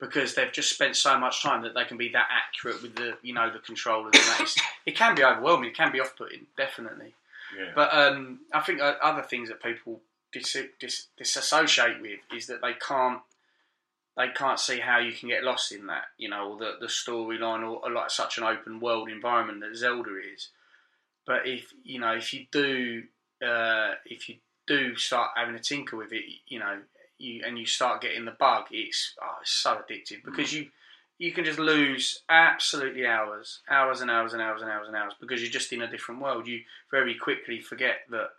because they've just spent so much time that they can be that accurate with the, you know, the controllers. And that is, it can be overwhelming. It can be off-putting, definitely. Yeah. But um, I think uh, other things that people dis- dis- disassociate with is that they can't they can't see how you can get lost in that, you know, or the the storyline or, or like such an open world environment that Zelda is. But if you know, if you do, uh, if you do start having a tinker with it, you know, you and you start getting the bug, it's oh, it's so addictive because you you can just lose absolutely hours, hours and hours and hours and hours and hours because you're just in a different world. You very quickly forget that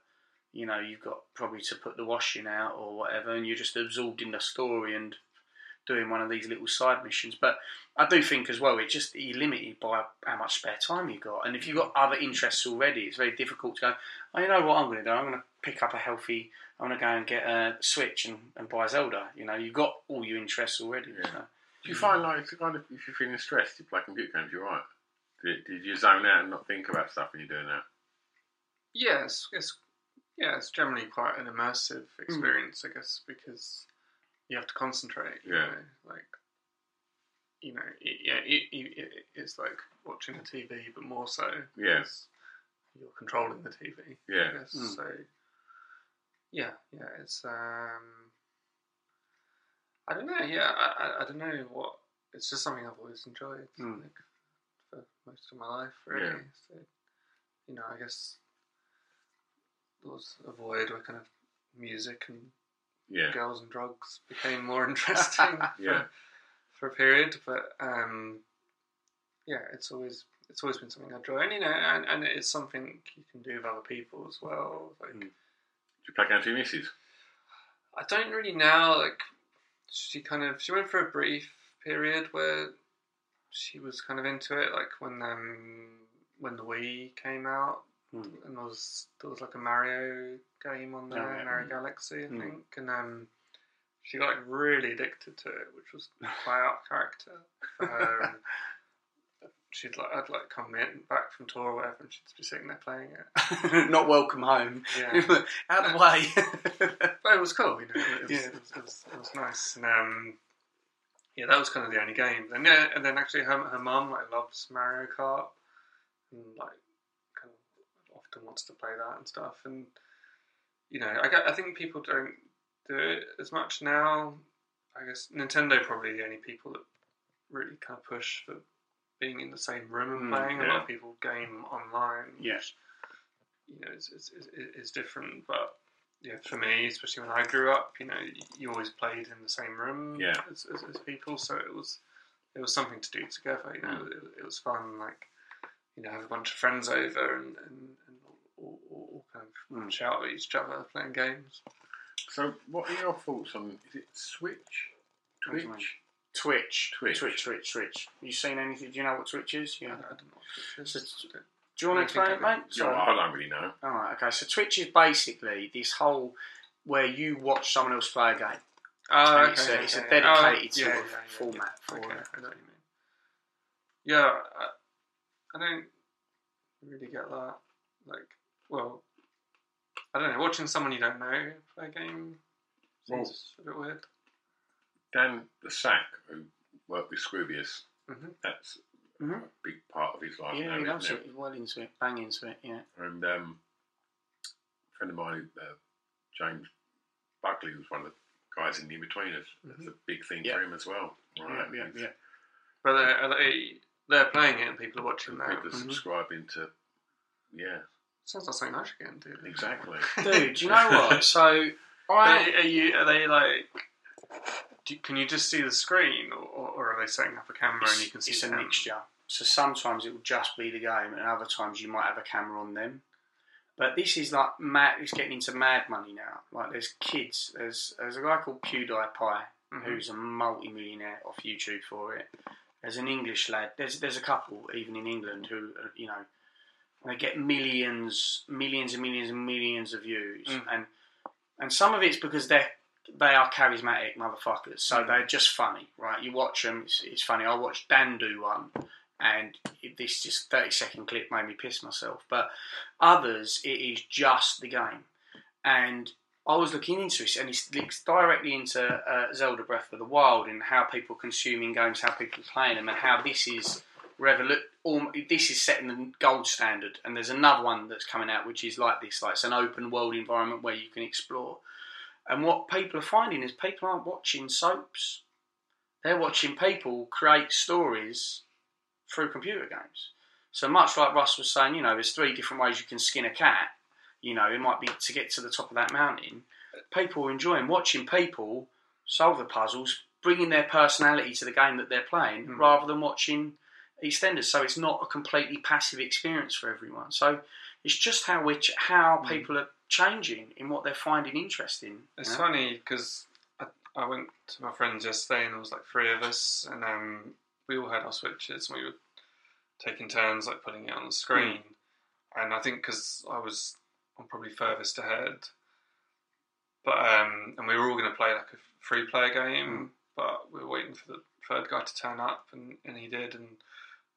you know you've got probably to put the washing out or whatever, and you're just absorbed in the story and doing one of these little side missions. But I do think as well, it's just you're limited by how much spare time you've got, and if you've got other interests already, it's very difficult to go. Oh, you know what I'm going to do? I'm going to pick up a healthy. I'm going to go and get a Switch and, and buy Zelda. You know, you've got all your interests already. Yeah. So. Do you find like it's kind of if you're feeling stressed, you play computer games, you're right. Did, did you zone out and not think about stuff when you're doing that? Yes, it's yeah, it's generally quite an immersive Hmm. experience, I guess, because you have to concentrate. you Yeah. know, like you know, it, yeah, it, it, it's like watching a TV, but more so. Yeah. because You're controlling the TV. Yeah. I guess. Mm. So yeah, yeah, it's um, I don't know. Yeah, I, I, I don't know what. It's just something I've always enjoyed, Mm. like for most of my life, really. Yeah. So, you know, I guess those avoid were kind of music and Yeah. girls and drugs became more interesting Yeah. for, for a period. But um, yeah, it's always it's always been something I enjoy, and you know, and, and it's something you can do with other people as well. Like Mm. Did you play with your missus? I don't really now. Like she kind of she went for a brief period where she was kind of into it, like when um when the Wii came out, Hmm. and there was there was like a Mario game on there, Oh, yeah. Mario Galaxy, I Hmm. think, and um she got like really addicted to it, which was quite out of character for her. and she'd like I'd like come in back from tour or whatever, and she'd be sitting there playing it. Not welcome home. Yeah. Out of the way. But it was cool, you know. It was, Yeah. it, was, it, was, it was nice. And um, yeah, that was kind of the only game. And yeah, and then actually her her mum like loves Mario Kart and like often wants to play that and stuff. And you know, I, I think people don't do it as much now. I guess Nintendo probably the only people that really kind of push for being in the same room and Mm, playing. A lot of people game online. Yeah. you know, it's, is, is different. But yeah, for me, especially when I grew up, you know, you always played in the same room Yeah. as, as, as people, so it was it was something to do together. You know, Mm. it, it was fun. Like you know, have a bunch of friends over and, and, and all, all, all kind of Mm. shout at each other playing games. So, what are your thoughts on is it Switch, What Twitch? Twitch. Twitch. Twitch, Twitch, Twitch. You seen anything? Do you know what Twitch is? I, Yeah. I don't know what it is. So- Do you want to explain it, mate? So, Sorry. I don't really know. All right. Okay. So Twitch is basically this whole where you watch someone else play a game. Oh, okay, it's a- it's a okay. dedicated Oh, sort yeah, of yeah, yeah, format yeah. for okay, it. I know what you mean. Yeah, I, I don't really get that. Like, well, I don't know. Watching someone you don't know play a game seems a bit weird. Dan le Sac, who worked with Scroobius, Mhm. that's Mhm. a big part of his life Yeah, now, he loves isn't it. He's well into it. Bang into it. Yeah. And um, a friend of mine, uh, James Buckley, was one of the guys in the Inbetweeners. That's a big thing Yeah. for him as well. Right. Yeah. Yeah. Yeah. But they, are they, they're playing it and people are watching and that. People are Mhm. subscribing to. Yeah, Sounds like something I should get into. exactly. Dude, you know what? So But I. are, you, are they like? Do, can you just see the screen, or, or are they setting up a camera and you can see? it's the a camera? mixture. So sometimes it will just be the game, and other times you might have a camera on them. But this is like mad. It's getting into mad money now. Like there's kids. There's there's a guy called PewDiePie Mhm. who's a multi-millionaire off YouTube for it. There's an English lad. There's there's a couple even in England who uh, you know they get millions, millions and millions and millions of views, Mm. and and some of it's because they're they are charismatic motherfuckers, Mm. so they're just funny, right? You watch them, it's, it's funny. I watched Dan do one, and it, this just thirty second clip made me piss myself. But others, it is just the game, and I was looking into it, and it links directly into uh, Zelda Breath of the Wild and how people consuming games, how people playing them, and how this is revolu- all, This is setting the gold standard. And there's another one that's coming out which is like this, like it's an open world environment where you can explore. And what people are finding is people aren't watching soaps; they're watching people create stories through computer games. So much like Russ was saying, you know, there's three different ways you can skin a cat. You know, it might be to get to the top of that mountain. People are enjoying watching people solve the puzzles, bringing their personality to the game that they're playing Mm. rather than watching EastEnders. So it's not a completely passive experience for everyone. So it's just how which how Mm. people are changing in what they're finding interesting. It's know? funny because I, I went to my friend's yesterday and there was like three of us and um, we all had our switches and we were taking turns like putting it on the screen. And I think because I was I'm probably furthest ahead, but um, and we were all going to play like a free player game, but we were waiting for the third guy to turn up and, and he did and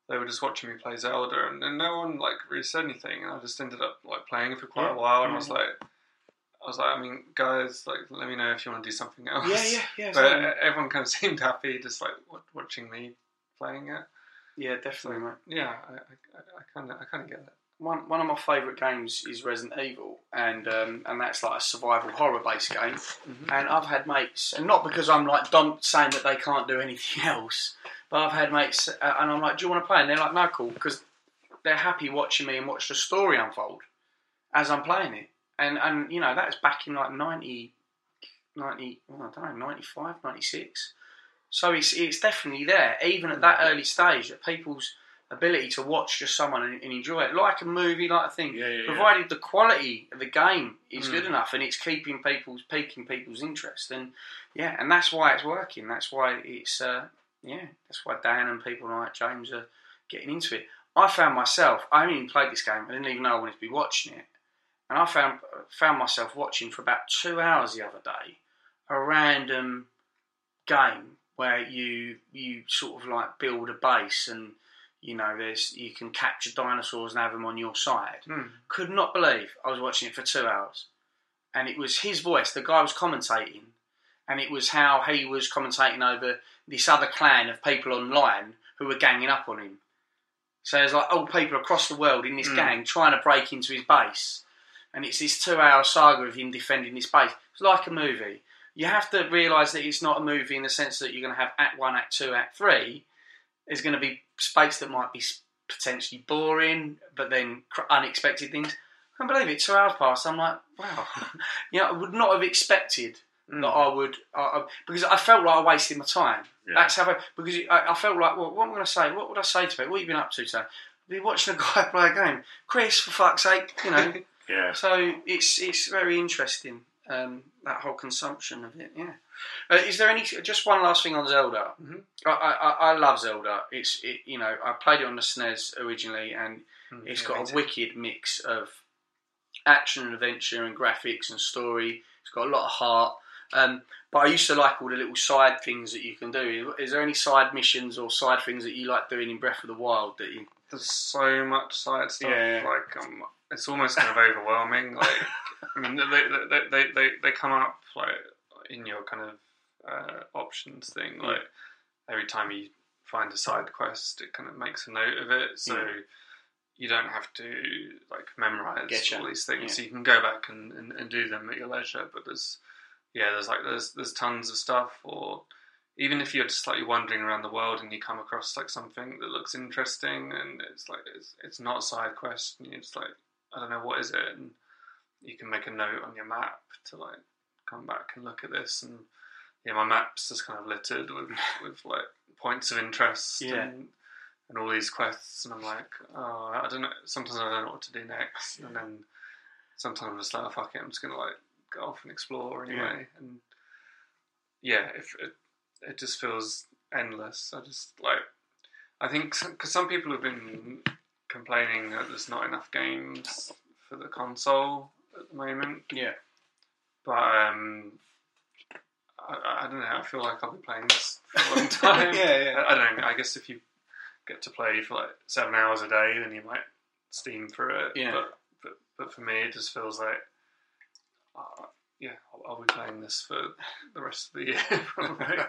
they were just watching me play Zelda and, and no one like really said anything and I just ended up like playing it for quite Yeah. a while and I was like I was like I mean guys like let me know if you want to do something else Yeah, yeah, yeah. but so- everyone kind of seemed happy just like watching me playing it yeah, definitely, mate. yeah I I kind of I kind of get it One one of my favourite games is Resident Evil, and um, and that's like a survival horror based game. And I've had mates, and not because I'm like dom- saying that they can't do anything else, but I've had mates, uh, and I'm like, "Do you want to play?" And they're like, "No, cool," because they're happy watching me and watch the story unfold as I'm playing it. And and you know that's back in like 90, 90 well, I don't know, 95, 96. So it's it's definitely there, even at that early stage, that people's ability to watch just someone and, and enjoy it, like a movie, like a thing, Yeah, yeah, yeah. provided the quality of the game is Mm. good enough and it's keeping people's piquing people's interest, and yeah, and that's why it's working. That's why it's uh, yeah, that's why Dan and people like James are getting into it. I found myself, I even played this game, I didn't even know I wanted to be watching it, and I found found myself watching for about two hours the other day a random game where you you sort of like build a base and you know there's you can capture dinosaurs and have them on your side. Hmm. Could not believe I was watching it for two hours, and it was his voice. The guy was commentating, and it was how he was commentating over this other clan of people online who were ganging up on him. So there's like old people across the world in this Mm. gang trying to break into his base, and it's this two-hour saga of him defending his base. It's like a movie. You have to realise that it's not a movie in the sense that you're going to have Act One, Act Two, Act Three. There's going to be space that might be potentially boring, but then cr- unexpected things. I can't believe it. Two hours passed. I'm like, wow. you know, I would not have expected that I would, uh, uh, because I felt like I wasted my time. Yeah. That's how I, because I, I felt like, well, what am I going to say? What would I say to people? What have you been up to today? I've been watching a guy play a game. Chris, for fuck's sake, you know. Yeah. so it's it's very interesting um, that whole consumption of it. Yeah. Uh, is there any just one last thing on Zelda? Mhm. I, I I love Zelda. It's it, you know I played it on the SNES originally, and Hmm, it's yeah, got a wicked mix of action and adventure and graphics and story. It's got a lot of heart. Um, but I used to like all the little side things that you can do. Is there any side missions or side things that you like doing in Breath of the Wild that you? There's so much side stuff. Yeah, yeah. Like um, it's almost kind of overwhelming. Like I mean, they they, they, they, they come up like in your kind of uh, options thing. Like every time you find a side quest, it kind of makes a note of it. So. Yeah. You don't have to like memorize Getcha. all these things. So you can go back and, and, and do them at your leisure. But there's yeah, there's like there's there's tons of stuff. Or even if you're just like wandering around the world and you come across like something that looks interesting and it's like it's, it's not a side quest and you're just like I don't know what is it and you can make a note on your map to like come back and look at this and yeah my map's just kind of littered with with like points of interest Yeah. and and all these quests and I'm like oh I don't know sometimes I don't know what to do next and then sometimes I'm just like oh, fuck it I'm just gonna like go off and explore anyway and yeah if it, it just feels endless. I just like I think because some people have been complaining that there's not enough games for the console at the moment, Yeah. but um, I, I don't know. I feel like I'll be playing this for a long time. Yeah, yeah. I, I don't know. I guess if you get to play for like seven hours a day, then you might steam through it. Yeah. But but, but for me, it just feels like. Uh, yeah, I'll, I'll be playing this for the rest of the year.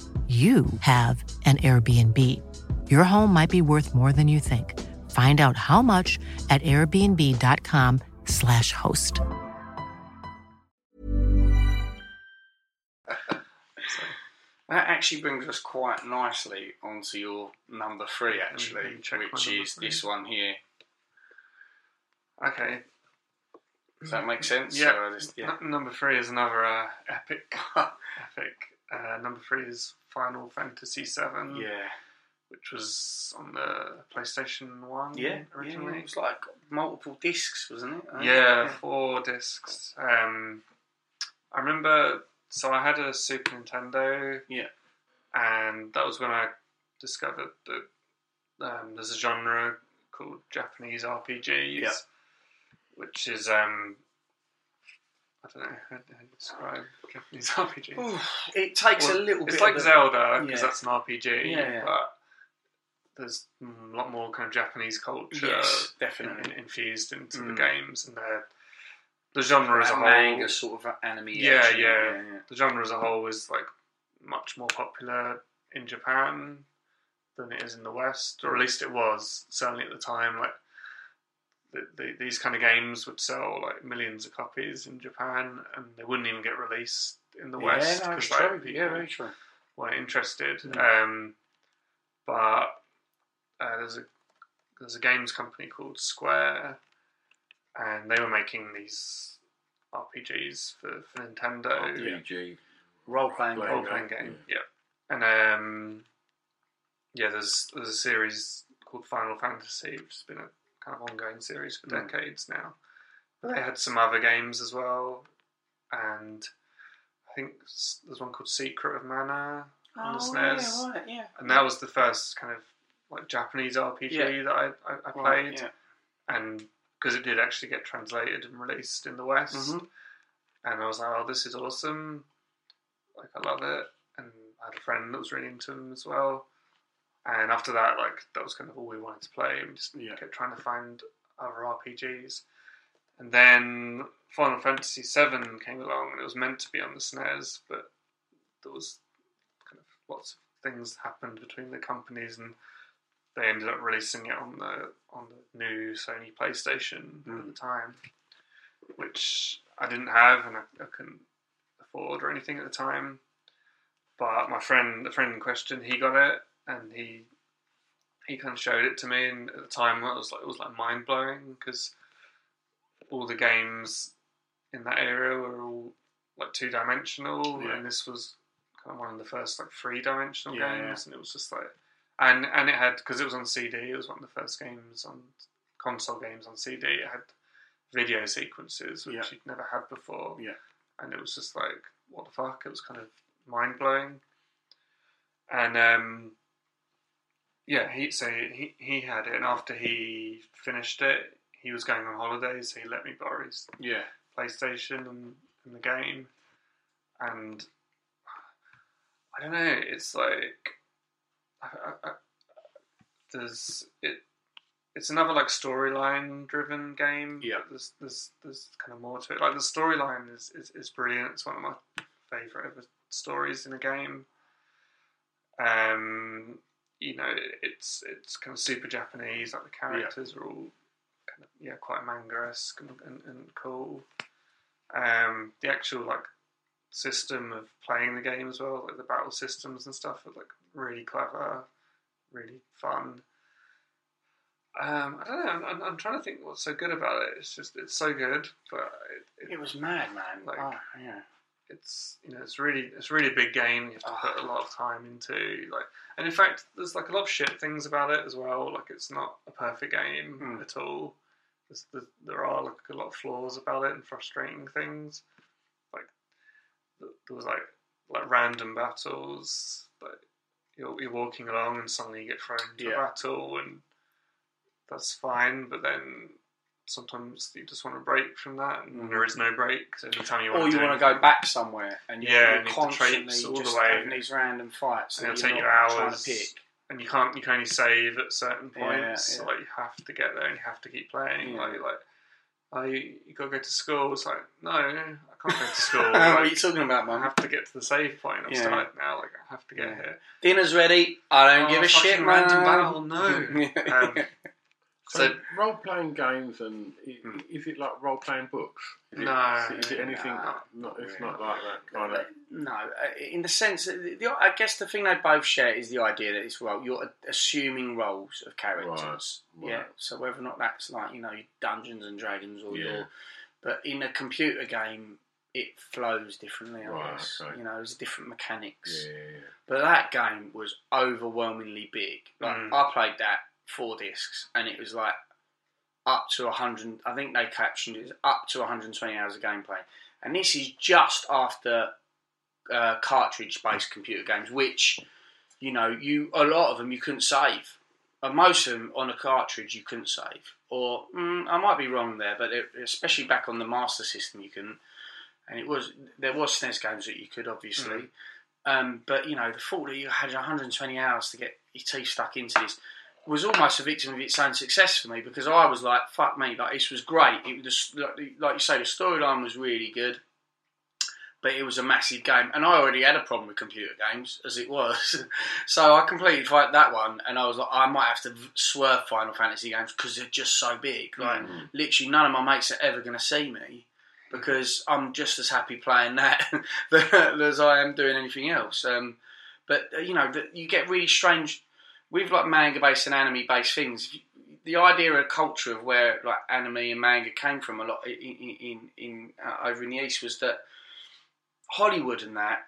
you have an Airbnb. Your home might be worth more than you think. Find out how much at airbnb.com/slash host. That actually brings us quite nicely onto your number three, actually, check my which is three. this one here. Okay. Does that make sense? Yeah. So just- yeah. N- number three is another uh, epic. epic. Uh, number three is Final Fantasy VII. Yeah. Which was on the PlayStation One. Yeah, originally. yeah, it was like multiple discs, wasn't it? I Yeah, four discs. Um, I remember. So I had a Super Nintendo. Yeah. And that was when I discovered that um, there's a genre called Japanese RPGs. Yeah. Which is um, I don't know how to describe Japanese RPGs. Ooh, it takes Well, a little bit. It's like a- Zelda because Yeah. that's an RPG. Yeah, yeah. But there's a lot more kind of Japanese culture Yes, definitely. in- infused into the Mm. games and the the genre as a whole. manga sort of anime. yeah, yeah, yeah. The genre as a whole is like much more popular in Japan than it is in the West, or at least it was certainly at the time. Like the, the, these kind of games would sell like millions of copies in Japan, and they wouldn't even get released in the Yeah, West no, like, people Yeah, very true. weren't interested. Mm. Um, but uh, there's a there's a games company called Square, and they were making these RPGs for, for Nintendo. RPG. Role playing Play Role game. playing game, game, yeah. And um, yeah, there's there's a series called Final Fantasy, which has been a kind of ongoing series for Mm. decades now. But they had some other games as well, and I think there's one called Secret of Mana on the Oh, SNES, yeah, right, yeah. and that was the first kind of like Japanese RPG Yeah. that I, I, I Right, played, yeah. and because it did actually get translated and released in the West, Mhm. and I was like, "Oh, this is awesome! Like, I love it." And I had a friend that was really into them as well. And after that, like, that was kind of all we wanted to play, we just Yeah. kept trying to find other RPGs. And then Final Fantasy VII came along, and it was meant to be on the SNES, but there was kind of lots of things happened between the companies, and they ended up releasing it on the on the new Sony PlayStation at hmm. the time, which I didn't have and I, I couldn't afford or anything at the time. But my friend, the friend in question, he got it and he he kind of showed it to me, and at the time it was like it was like mind blowing because all the games in that area were all like two dimensional, Yeah. and this was kind of one of the first like three dimensional Yeah, games, and it was just like, and and it had because it was on CD, it was one of the first games on console games on CD. It had video sequences which Yeah. you'd never had before, Yeah. and it was just like what the fuck? It was kind of mind blowing, and um, yeah, he so he he had it, and after he finished it, he was going on holidays, so he let me borrow his Yeah. PlayStation and, and the game, and I don't know. It's like I, I, I, there's it. It's another like storyline driven game. Yeah. There's there's there's kind of more to it. Like the storyline is, is, is brilliant. It's one of my favorite ever stories in a game. Um, you know, it's it's kind of super Japanese. Like the characters are all kind of yeah, quite manga esque and, and, and cool. Um, the actual like system of playing the game as well, like the battle systems and stuff, are like really clever, really fun. Um, I don't know. I'm, I'm, I'm trying to think what's so good about it. It's just it's so good, but it, It was mad, man. Like- oh, yeah. It's you know it's really it's really a big game. You have to put a lot of time into like, and in fact, there's like a lot of shit things about it as well. Like it's not a perfect game Hmm. at all. There are like a lot of flaws about it and frustrating things. Like there was like like random battles. Like you're, you're walking along and suddenly you get thrown into Yeah. a battle and that's fine. But then sometimes you just want to break from that, and there is no break. So anytime you want Or to you want to go back somewhere and you're, Yeah, you're and you have to constantly the just way. having these random fights and it'll take you hours. And you can't, you can only save at certain Yeah, points. yeah. Like you have to get there and you have to keep playing. Yeah. Like, like, oh, you, you got to go to school. It's like, no, I can't go to school. what are you talking about, man? I have to get to the save point. I'm Yeah. started now. Like, I have to get Yeah. here. Dinner's ready. I don't Oh, give a shit, random man. battle, no. Um, So, So- role playing games and i- is it like role playing books? Is No, is it, is it anything? no, not, it's not like that kind of. No, uh, in the sense that the, the, I guess the thing they both share is the idea that it's well, you're assuming roles of characters. Right, Yeah. So whether or not that's like you know Dungeons and Dragons or Yeah. your, but in a computer game, it flows differently. I Right, guess okay. you know, there's different mechanics. Yeah, yeah, yeah. But that game was overwhelmingly big. Like Mm. I played that four discs, and it was like up to hundred. I think they captioned it up to 120 hours of gameplay. And this is just after uh, cartridge-based computer games, which you know you a lot of them you couldn't save. And most of them on a cartridge you couldn't save. Or mm, I might be wrong there, but it, especially back on the Master System you couldn't. And it was there was SNES games that you could obviously. Um, but you know, the thought that you had 120 hours to get your teeth stuck into this was almost a victim of its own success for me because I was like, "Fuck me!" Like this was great. It was like, like you say, the storyline was really good, but it was a massive game, and I already had a problem with computer games as it was. so I completely fight that one, and I was like, I might have to swerve Final Fantasy games because they're just so big. Like literally, none of my mates are ever going to see me because I'm just as happy playing that as I am doing anything else. Um, but uh, you know, you get really strange with like manga-based and anime-based things. The idea of culture of where like anime and manga came from a lot in in, in, uh, over in the east was that Hollywood and that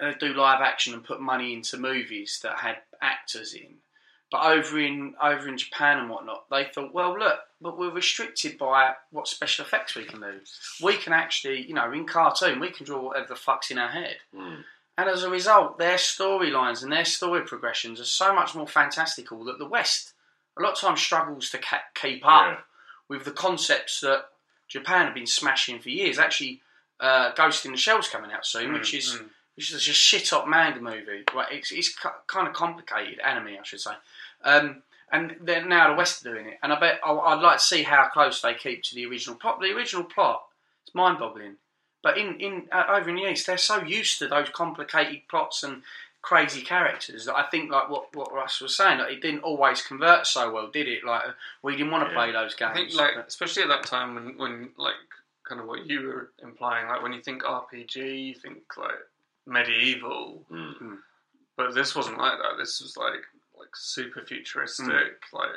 uh, do live action and put money into movies that had actors in. But over in over in Japan and whatnot, they thought, well, look, but we're restricted by what special effects we can do. We can actually, you know, in cartoon, we can draw whatever the fuck's in our head. And as a result, their storylines and their story progressions are so much more fantastical that the West a lot of times struggles to ca- keep up Yeah. with the concepts that Japan have been smashing for years. Actually, uh, Ghost in the Shell's coming out soon, which is which is a shit up manga movie. Right, it's it's kind of complicated anime, I should say. Um, and then now the West are doing it, and I bet I'd like to see how close they keep to the original plot. The original plot is mind boggling, but in in uh, over in the East, they're so used to those complicated plots and crazy characters that I think like what what Russ was saying, like, it didn't always convert so well, did it? Like we didn't want to Yeah. play those games. I think like especially at that time when when like kind of what you were implying, like when you think RPG, you think like medieval, Mm. but this wasn't like that. This was like like super futuristic. Mm. Like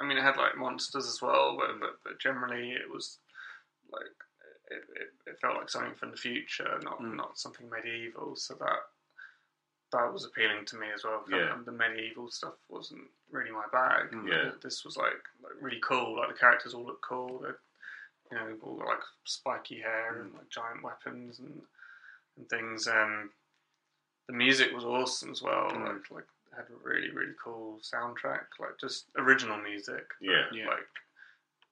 I mean, it had like monsters as well, but but, but generally it was like it, it, it felt like something from the future, not Mm. not something medieval. So that that was appealing to me as well. Yeah. The medieval stuff wasn't really my bag. Mm. Yeah. This was like, like really cool. Like the characters all look cool. They, you know, all got like spiky hair and like giant weapons and and things. Um, the music was awesome as well. Mm. Like like had a really really cool soundtrack. Like just original music. Yeah. but, Yeah. Like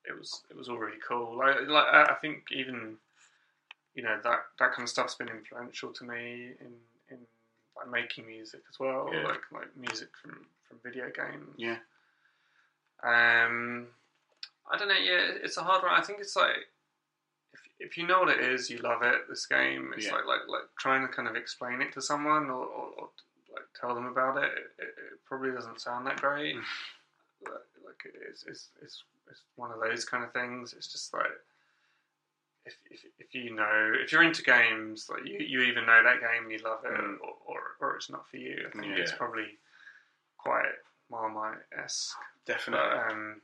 it was it was all really cool. Like, like I think even you know that that kind of stuff's been influential to me in in like making music as well, Yeah. like like music from from video games. Yeah. Um, I don't know. Yeah, it's a hard one. I think it's like if if you know what it is, you love it. This game, it's Yeah. like like like trying to kind of explain it to someone or, or, or like tell them about it. It, it, it probably doesn't sound that great. like, like it's, it's it's it's one of those kind of things. It's just like. If, if, if you know if you're into games like you, you either know that game you love it Mm. or, or, or it's not for you I think Yeah. it's probably quite Marmite esque Definitely. but, um,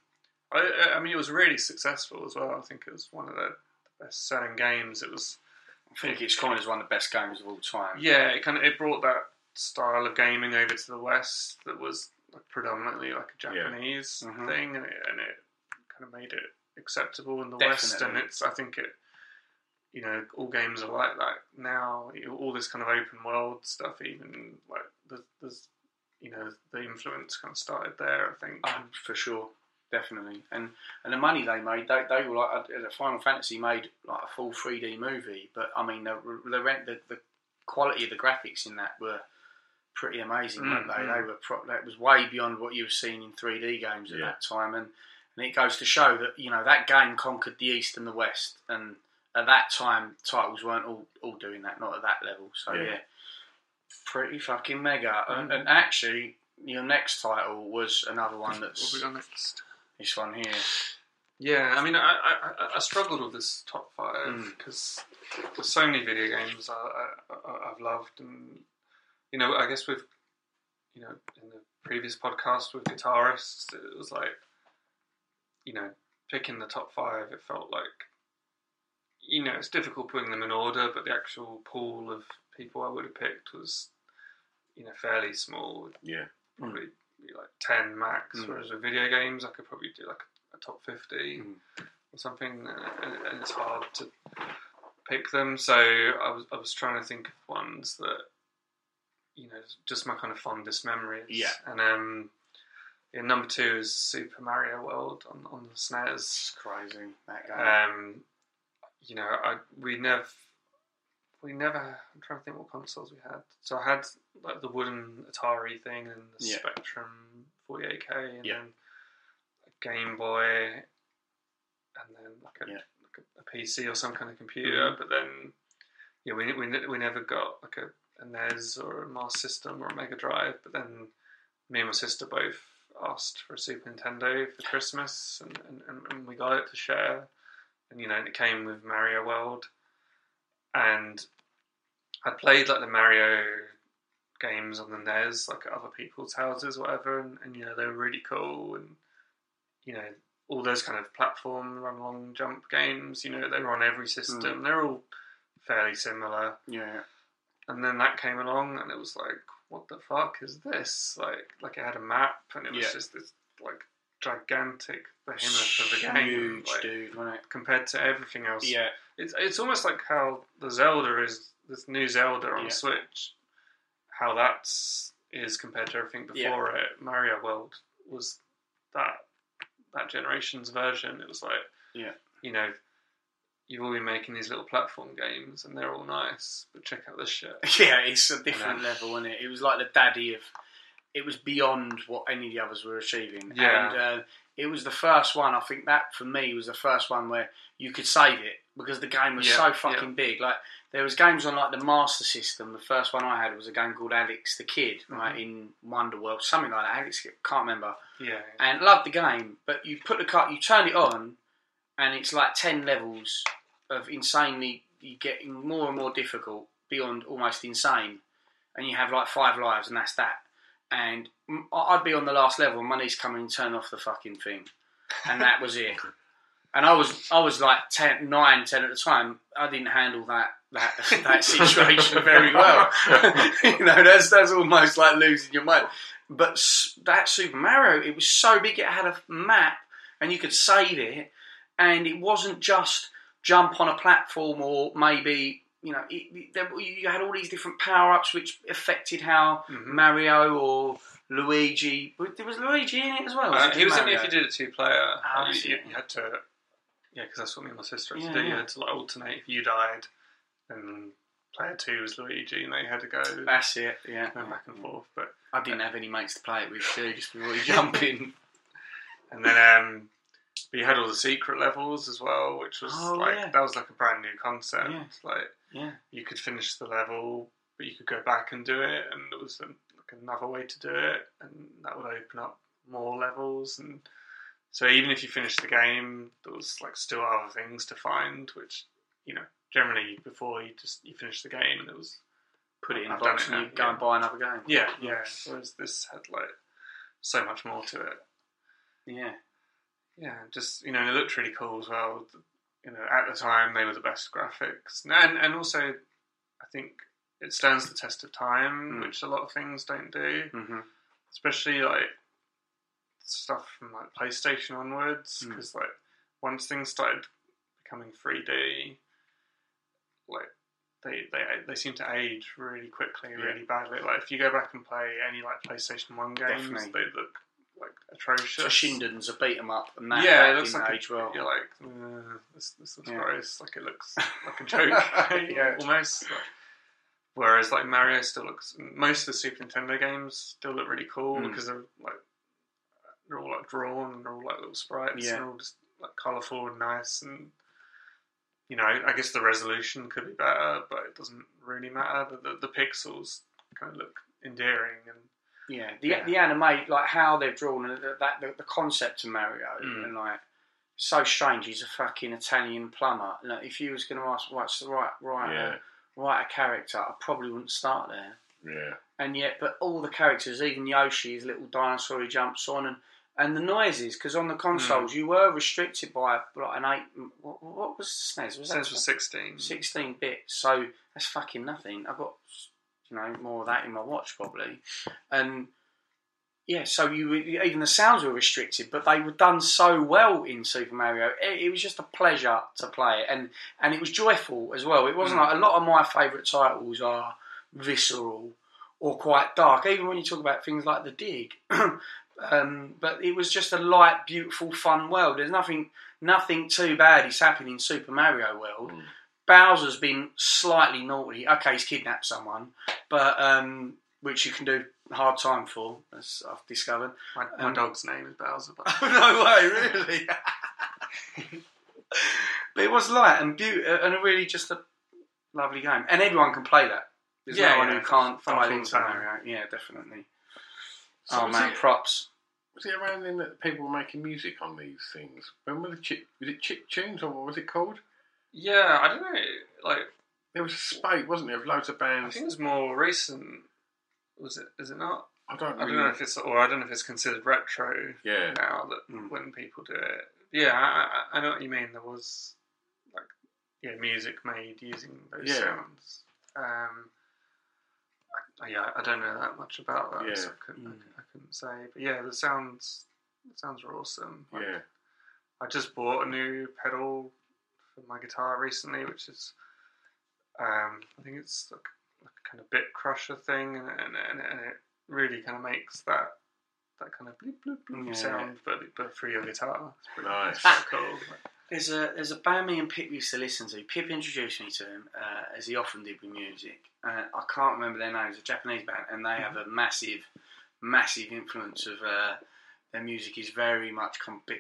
I, I mean, it was really successful as well. I think it was one of the best selling games. It was, I think it's kind of one of the best games of all time. yeah, it kind of it brought that style of gaming over to the West that was predominantly like a Yeah. Japanese Mhm. thing, and it, and it kind of made it acceptable in the West. And it's, I think it, you know, all games are like that now. All this kind of open world stuff, even like there's, there's you know, the influence kind of started there. I think. Oh, for sure, definitely. And and the money they made, they, they were like uh, the Final Fantasy made like a full three D movie. But I mean, the the, rent, the the quality of the graphics in that were pretty amazing, weren't Mm, they? mm. They were pro- that was way beyond what you were seeing in three D games at Yeah. that time. And and it goes to show that you know that game conquered the East and the West. And at that time, titles weren't all, all doing that, not at that level. So Yeah. yeah, pretty fucking mega. And, Mm. and actually, your next title was another one that's What we got next? this one here. Yeah, I mean, I, I, I- struggled with this top five Mm. because there's so many video games I, I- I've loved, and you know, I guess with you know in the previous podcast with guitarists, it was like you know picking the top five. It felt like you know it's difficult putting them in order, but the actual pool of people I would have picked was you know fairly small Yeah. probably be like 10 max. Mm. Whereas with video games, I could probably do like a top 50 Mm. or something, and, and it's hard to pick them. So I was, I was trying to think of ones that, you know, just my kind of fondest memories. Yeah. And um, yeah, number two is Super Mario World on, on the It's SNES. crazy that game. Um, you know, I we never we never. I'm trying to think what consoles we had. So I had like the wooden Atari thing and the Yeah. Spectrum 48k, and Yeah. then a Game Boy, and then like a, Yeah. like a, a PC or some kind of computer. Mhm. But then, yeah, we we we never got like a, a NES or a Master System or a Mega Drive. But then me and my sister both asked for a Super Nintendo for Christmas, and, and, and, we got it to share. And you know, and it came with Mario World, and I played like the Mario games on the NES, like at other people's houses, or whatever, and, and you know they were really cool, and you know all those kind of platform run along jump games. You know they were on every system. Hmm. They're all fairly similar. yeah. And then that came along, and it was like, what the fuck is this? Like, like it had a map, and it was Yeah. just this like gigantic behemoth of a game, Huge, like, dude, it? compared to everything else. Yeah. It's it's almost like how the Zelda is this new Zelda on Yeah. Switch. How that's is compared to everything Yeah. before it. Mario World was that that generation's version. It was like Yeah. you know, you've all been making these little platform games and they're all nice, but check out this shit. Yeah, it's a different level, isn't it? It was like the daddy of. It was beyond what any of the others were achieving. Yeah. And uh, it was the first one, I think that for me was the first one where you could save it because the game was Yeah, so yeah. fucking big. Like, there was games on like the Master System. The first one I had was a game called Alex the Kidd, right, Mm-hmm. in Wonderworld, something like that. Alex, can't remember. Yeah. and loved the game. But you put the car, you turn it on, and it's like ten levels of insanely. Getting more and more difficult beyond almost insane, and you have like five lives, and that's that. And I'd be on the last level, and my niece come and turn off the fucking thing, and that was it. And I was I was like 10, 9, 10 at the time. I didn't handle that that that situation very well. you know, that's that's almost like losing your mind. But that Super Mario, it was so big. It had a map, and you could save it, and it wasn't just jump on a platform or maybe you know it, you had all these different power ups which affected how Mhm. Mario or Luigi. There was Luigi in it as well. Uh, he was just in it if you did it two player. Ah, you, you, had to, yeah, because that's what me and my sister had Yeah, to do. You yeah. had to like alternate. If you died, and player two was Luigi, and they had to go. That's it. Yeah, go back and forth. But I didn't have any mates to play it with too, just before you jump in. and then um, we had all the secret levels as well, which was Oh, like yeah. that was like a brand new concept. Yeah. Like Yeah. you could finish the level, but you could go back and do it, and there was um, like another way to do it, and that would open up more levels. And so even if you finished the game, there was like still other things to find, which you know generally before you just you finish the game and it was Put it in a I've box it and you go yeah. and buy another game. yeah yeah. Whereas this had like so much more to it. Yeah. Yeah, just you know, and it looked really cool as well. You know, at the time they were the best graphics, and and also I think it stands the test of time, Mm. which a lot of things don't do. Mm-hmm. Especially like stuff from like PlayStation onwards, Mm. because like once things started becoming 3D, like they they they seem to age really quickly, Yeah. really badly. Like if you go back and play any like PlayStation One games, Definitely. they look like atrocious. Shindens a beat 'em up, and that, yeah, that it looks like age a, well. You're like, uh, this, this looks Yeah. gross. Like it looks like a joke, Yeah. almost. Like, whereas like Mario still looks. Most of the Super Nintendo games still look really cool Mm. because they're like they're all like drawn and they're all like little sprites Yeah. and all just like colourful and nice and. You know, I guess the resolution could be better, but it doesn't really matter. The, the, the pixels kind of look endearing, and Yeah, the Yeah. the anime, like how they've drawn and that, that the, the concept of Mario, Mm. and like so strange. He's a fucking Italian plumber. Like, if you was going to ask what's the right right Yeah. write a character, I probably wouldn't start there. Yeah. And yet, but all the characters, even Yoshi, his little dinosaur he jumps on, and and the noises, because on the consoles you were restricted by like an eight. What, what was the SNES? Was that since was sixteen. 16 bits, so that's fucking nothing. I've got you know more of that in my watch probably, and yeah, so you even the sounds were restricted, but they were done so well in Super Mario. It, it was just a pleasure to play it, and and it was joyful as well. It wasn't Mm. like a lot of my favourite titles are visceral or quite dark, even when you talk about things like the Dig. um, but it was just a light, beautiful, fun world. There's nothing nothing too bad is happening in Super Mario World. Bowser's been slightly naughty. Okay, he's kidnapped someone, but um, which you can do hard time for, as I've discovered. My, my Um, dog's name is Bowser. But no way, really. but it was light and beautiful, and a really just a lovely game, and everyone can play that. There's Yeah, no one yeah, who can't for into fun. Yeah, definitely. So oh man, it- props. Was it around then that people were making music on these things? When were the chip? Was it chip tunes or what was it called? Yeah, I don't know. Like There was a spate, wasn't there, of loads of I bands. think it's more recent. Was it? Is it not? I don't I really. don't know if it's, or I don't know if it's considered retro Yeah. now that Mm. when people do it. Yeah, I, I I know what you mean. There was like yeah, music made using those Yeah. sounds. Um, I, yeah, I don't know that much about that, so Yeah. I couldn't, I, Mm. couldn't- I couldn't say. But yeah, the sounds, the sounds are awesome. Like, Yeah. I just bought a new pedal for my guitar recently, which is, um, I think it's like, like a kind of bit crusher thing, and, and, and, and it really kind of makes that that kind of bloop bloop bloop Yeah. sound, but but through your guitar. Nice. It's quite cool. There's a there's a band me and Pip used to listen to. Pip introduced me to him, uh, as he often did with music. Uh, I can't remember their name. It's a Japanese band, and they have a massive, massive influence of uh, their music is very much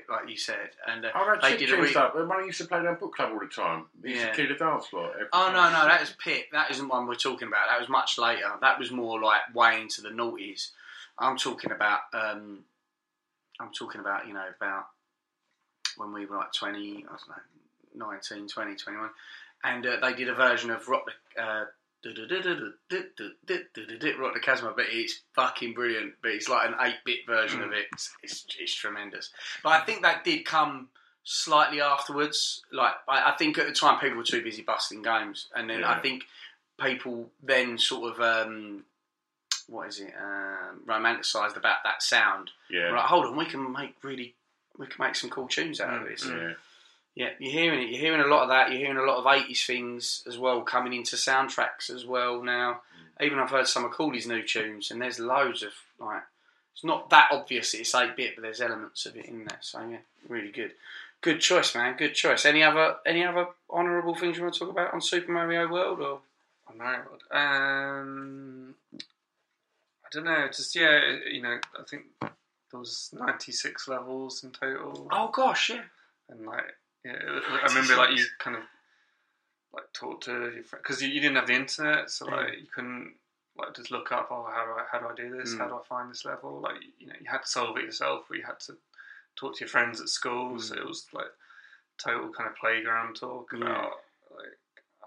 like you said. And uh, Oh, they did a re- stuff. When I used to play down book club all the time, they used Yeah. to clear the dance floor. Oh no, no, that was Pip. That isn't one we're talking about. That was much later. That was more like way into the noughties. I'm talking about. Um, I'm talking about you know about when we were like 20, I don't know, 19, 20, 21, and uh, they did a version of Rock the. Uh, Rock the Casbah, but it's fucking brilliant. But it's like an eight-bit version of it. It's, it's, it's tremendous. But I think that did come slightly afterwards. Like I, I think at the time people were too busy busting games, and then I Yeah. think people then sort of um, what is it um, romanticised about that sound. Yeah. We're hold on, we can make really we can make some cool tunes out of this. Yeah. Yeah, you're hearing it. You're hearing a lot of that. You're hearing a lot of 80s things as well coming into soundtracks as well now. Even I've heard some of Cooley's new tunes, and there's loads of like it's not that obvious. It's eight bit, but there's elements of it in there. So yeah, really good. Good choice, man. Good choice. Any other any other honourable things you want to talk about on Super Mario World or? on Mario World. Um, I don't know. Just yeah, you know, I think there was ninety six levels in total. Oh gosh, yeah. and like yeah, I remember like you kind of like talk to your friend because you, you didn't have the internet, so like you couldn't like just look up oh how do I how do I do this? Mm. How do I find this level? Like you know, you had to solve it yourself, or you had to talk to your friends at school. So it was like total kind of playground talk Yeah. about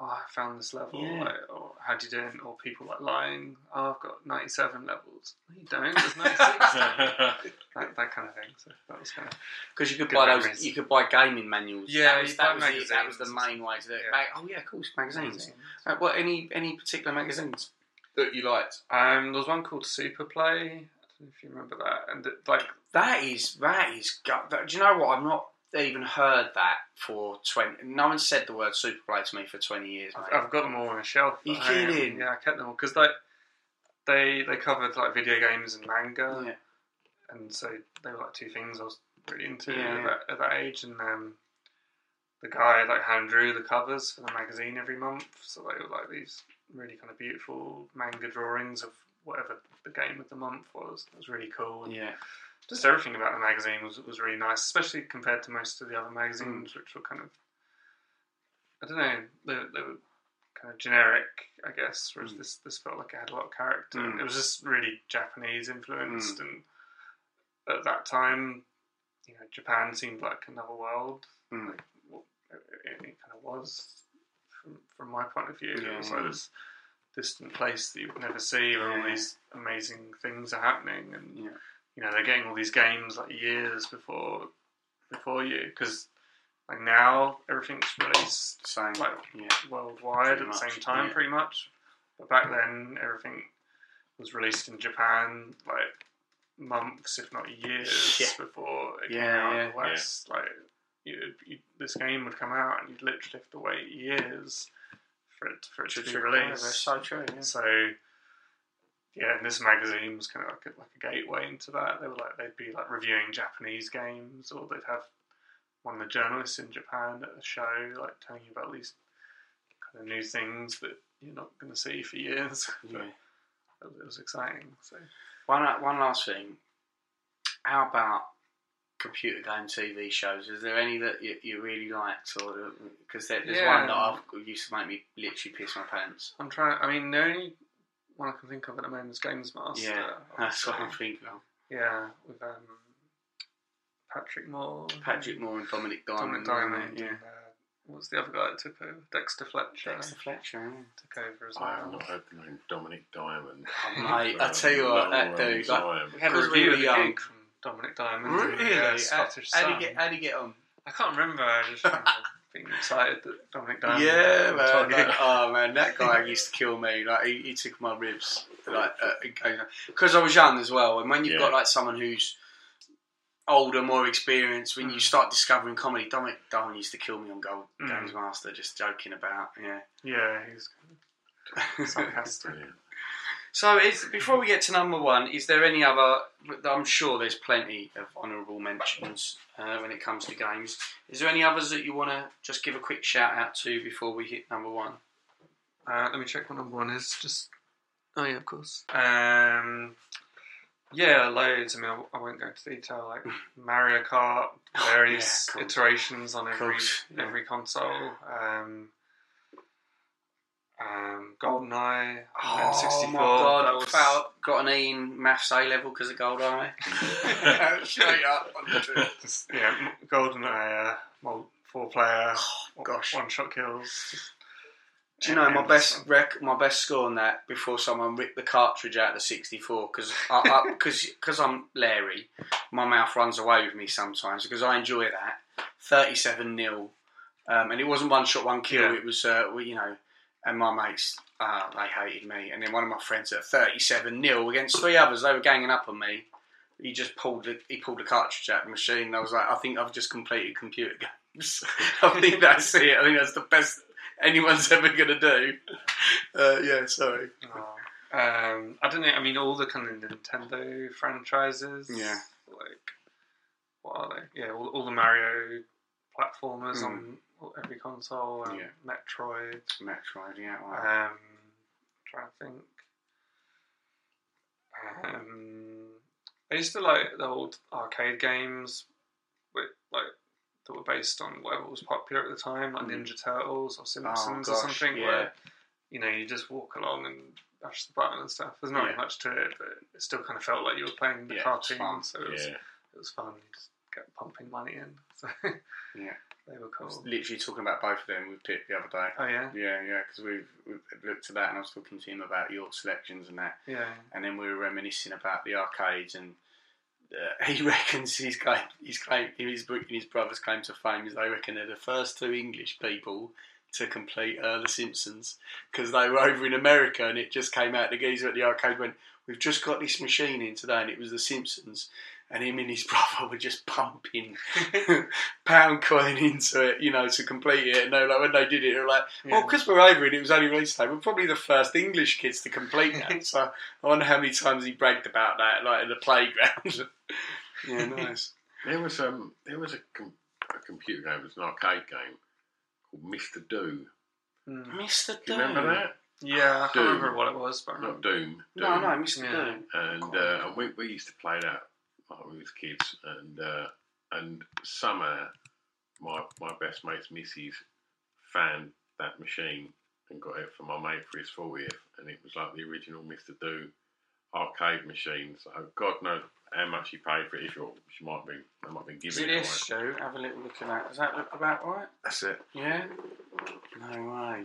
oh I found this level, Yeah. like, or how do you do it? Or people like lying. Oh, I've got ninety seven levels. No, you don't. There's ninety six. that, that kind of thing. So that was kind of Because you could Good buy those, you could buy gaming manuals. Yeah, that was, that was, the, that was the main way to do it. Yeah. Oh yeah, of course, magazines. Uh, what any any particular magazines that you liked? Um, there was one called Super Play. I don't know if you remember that. And it, like, That is that is. gut- That, do you know what? I'm not even heard that for twenty. No one said the word Superplay to me for twenty years. Mate. I've, I've got them all on a shelf. You kidding? Yeah, I kept them all because like they they covered like video games and manga, Yeah. and so they were like two things I was really into Yeah, at, that, at that age. And um, the guy like hand drew the covers for the magazine every month, so they were like these really kind of beautiful manga drawings of whatever the game of the month was. It was really cool. And Yeah. Just everything about the magazine was was really nice, especially compared to most of the other magazines, which were kind of I don't know, they, they were kind of generic, I guess. Whereas this this felt like it had a lot of character. Mm. It was just really Japanese influenced, and at that time, you know, Japan seemed like another world. Mm. Like, well, it, it kind of was from from my point of view. Yeah, it was yeah. like this distant place that you would never see, where all these amazing things are happening, and Yeah. You know they're getting all these games like years before before you because like now everything's released Same. like Yeah. worldwide Pretty at the much, same time yeah. pretty much but back then everything was released in Japan like months if not years Yeah. before it came Yeah, out yeah, in the west like you, you, this game would come out and you'd literally have to wait years for it for it to, To be released so true, so yeah, and this magazine was kind of like a, like a gateway into that. They were like they'd be like reviewing Japanese games, or they'd have one of the journalists in Japan at a show like telling you about these kind of new things that you're not going to see for years. Yeah. But it was, it was exciting. So One uh, one last thing. How about computer game TV shows? Is there any that you, you really liked, or uh, because there, there's Yeah. one that I've, used to make me literally piss my pants. I'm trying. I mean, the only one I can think of at the moment is Games Master. Yeah, that's what I'm thinking of. Yeah, with um, Patrick Moore. Patrick Moore and Dominic Diamond. Dominic Diamond. Yeah. And, uh, what's the other guy that took over? Dexter Fletcher. Dexter Fletcher. yeah. took over as well. I have not heard the name Dominic Diamond. Oh, mate, I tell you a what, that dude, like. We had a Because we review were of the young. gig from Dominic Diamond. Really? and, How, Scottish how do Sun. you get? How do you get on? I can't remember. I just remember being excited that Dominic Diamond. Yeah, was man. like, oh man, that guy used to kill me. Like he, he took my ribs, like because I was young as well. And when you've Yeah. got like someone who's older, more experienced, when you start discovering comedy, Dominic Diamond used to kill me on Gold Mm. Games Master, just joking about. Yeah. yeah, he's sarcastic. So, is, before we get to number one, is there any other? I'm sure there's plenty of honourable mentions uh, when it comes to games. Is there any others that you want to just give a quick shout out to before we hit number one? Uh, let me check what number one is. Just oh yeah, of course. Um, yeah, loads. I mean, I, I won't go into detail. Like Mario Kart, various yeah, cool. iterations on every yeah. every console. Um, um, GoldenEye, Oh N64. my god! that was- Failed, got an E in maths A level because of Gold Eye. Straight up. Just, yeah, m- GoldenEye, uh, mul- four player, Oh, gosh. one shot kills. Do you know my best rec- my best score on that before someone ripped the cartridge out of the 64 because I, because because I'm Larry, my mouth runs away with me sometimes because I enjoy that 37 nil, um, and it wasn't one shot one kill. Yeah. It was uh, you know, and my mates uh, they hated me, and then one of my friends at 37 nil against three others they were ganging up on me. He just pulled the, he pulled the cartridge out of the machine. And I was like, I think I've just completed computer games. I think that's it. I think that's the best anyone's ever going to do. Uh, yeah, sorry. Oh. Um, I don't know. I mean, all the kind of Nintendo franchises. Yeah. Like, what are they? Yeah, all, all the Mario platformers Mm. on every console. Um, Yeah. Metroid. Metroid, yeah. Wow. Um, trying to think. Um, I used to like the old arcade games, with like that were based on whatever was popular at the time, like Mm. Ninja Turtles or Simpsons or gosh, something. yeah. Where you know you just walk along and push the button and stuff. There's not Yeah. much to it, but it still kind of felt like you were playing the Yeah, cartoon. So it was, it was fun. You just kept pumping money in. So yeah. They were I was literally talking about both of them with Pip the other day. Oh yeah, Yeah, yeah, because we've, we've looked at that and I was talking to him about your selections and that. yeah. And then we were reminiscing about the arcades and uh, he reckons his claim, his claim, his book and his brother's claim to fame is they reckon they're the first two English people to complete uh, The Simpsons because they were over in America and it just came out. The geezer at the arcade went, "We've just got this machine in today," and it was The Simpsons. And him and his brother were just pumping pound coin into it, you know, to complete it. And they were like, when they did it, they were like, well, Yeah. because we're over it, it was only release day. We're probably the first English kids to complete that. so I wonder how many times he bragged about that, like in the playground. yeah, nice. There was um there was a, com- a computer game, it was an arcade game called Mr. Do. Mm. Mr. Do remember that? Yeah, I can't remember what it was, but Not remember. Doom. No, Doom. no, Mr. Yeah. Doom. And uh, we, we used to play that we was kids, and uh, and somehow my my best mate's missus found that machine and got it for my mate for his 40th, and it was like the original Mr. Do arcade machine. So God knows how much he paid for it. If you're, she might be, they might be Is giving it it away. this, Joe? Have a little look at that. Does that look about right? That's it. Yeah? No way.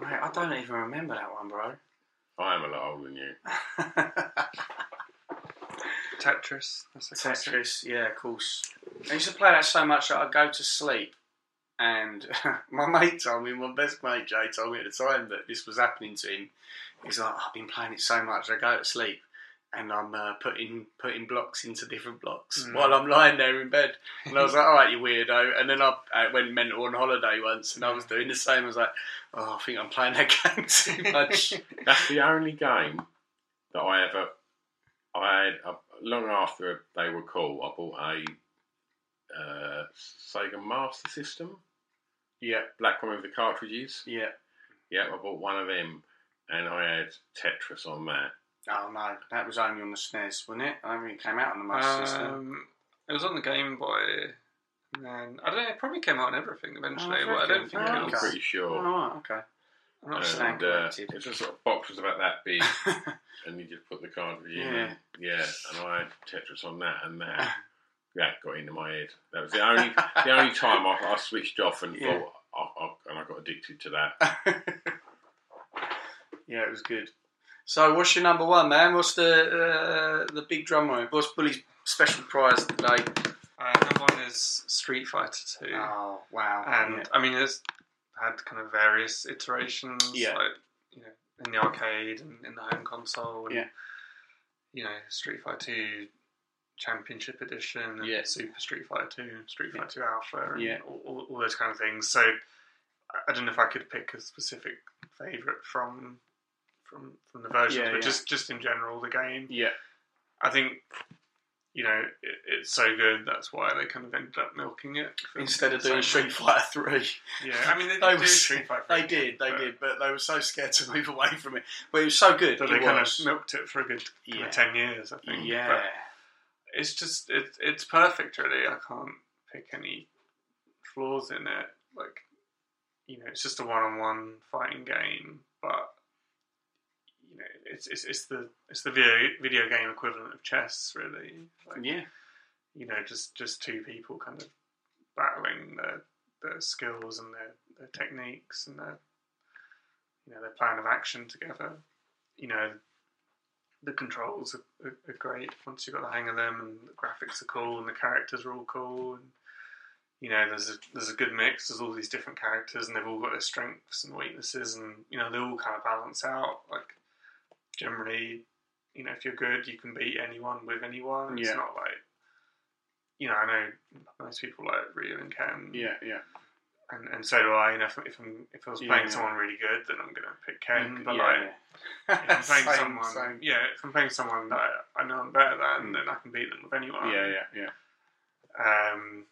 Mate, I don't even remember that one, bro. I am a lot older than you. Tetris. That's the classic. Tetris, yeah, of course. I used to play that so much that I'd go to sleep. And my mate told me, my best mate Jay told me at the time that this was happening to him. He's like, I've been playing it so much, I go to sleep and I'm uh, putting putting blocks into different blocks Mm. while I'm lying there in bed. And I was like, all right, you weirdo. And then I, I went mental on holiday once and I was doing the same. I was like, oh, I think I'm playing that game too much. That's the only game that I ever. I had uh, long after they were cool. I bought a uh, Sega Master System, yeah, black one with the cartridges. yeah. Yeah, I bought one of them, and I had Tetris on that. Oh no, that was only on the SNES, wasn't it? I don't think it came out on the Master System. Um, it was on the Game Boy, and then I don't know. It probably came out on everything eventually, Oh, but I don't think Oh, it I'm was. pretty sure. Oh, okay. I'm not and sure. uh, it's a sort of box was about that big, and you just put the cartridge in. Yeah. And, yeah, and I had Tetris on that, and that yeah got into my head. That was the only the only time I, I switched off and Yeah. thought, I, I, and I got addicted to that. yeah, it was good. So, what's your number one, man? What's the uh, the big drum roll? What's Bully's special prize today? Uh, number one is Street Fighter Two. Oh wow. and yeah. I mean it's had kind of various iterations, Yeah. like you know, in the arcade and in the home console, and Yeah. you know, Street Fighter Two Championship Edition, and Yeah. Super Street Fighter Two, Street Fighter Two Alpha, and Yeah. all, all, all those kind of things. So I- don't know if I could pick a specific favorite from from from the versions, but just just in general, the game. Yeah, I think you know it, it's so good. That's why they kind of ended up milking it instead of doing. Street Fighter 3. Yeah, I mean they, They was- Street Fighter. They did, they but- did, but they were so scared to move away from it. But it was so good. That they kind of milked it for a good Yeah. ten years, I think. Yeah. But it's just it, it's perfect, really. I can't pick any flaws in it. Like, you know, it's just a one-on-one fighting game, but it's it's, it's the it's the video video game equivalent of chess, really. Like, yeah. you know, just just two people kind of battling their their skills and their, their techniques and their you know their plan of action together. You know, the controls are, are, are great once you've got the hang of them, and the graphics are cool, and the characters are all cool, and you know there's a there's a good mix. There's all these different characters, and they've all got their strengths and weaknesses, and you know they all kind of balance out. Like generally, you know, if you're good, you can beat anyone with anyone. It's not like you know, I know most people like Ryu and Ken. Yeah, yeah. and, and so do I. You know, if, if, I'm, if I was playing yeah. someone really good, then I'm going to pick Ken. But yeah, like, yeah. if I'm playing Same, someone, same. yeah, if I'm playing someone that I, know I'm better than, then I can beat them with anyone. yeah, yeah, yeah. Um,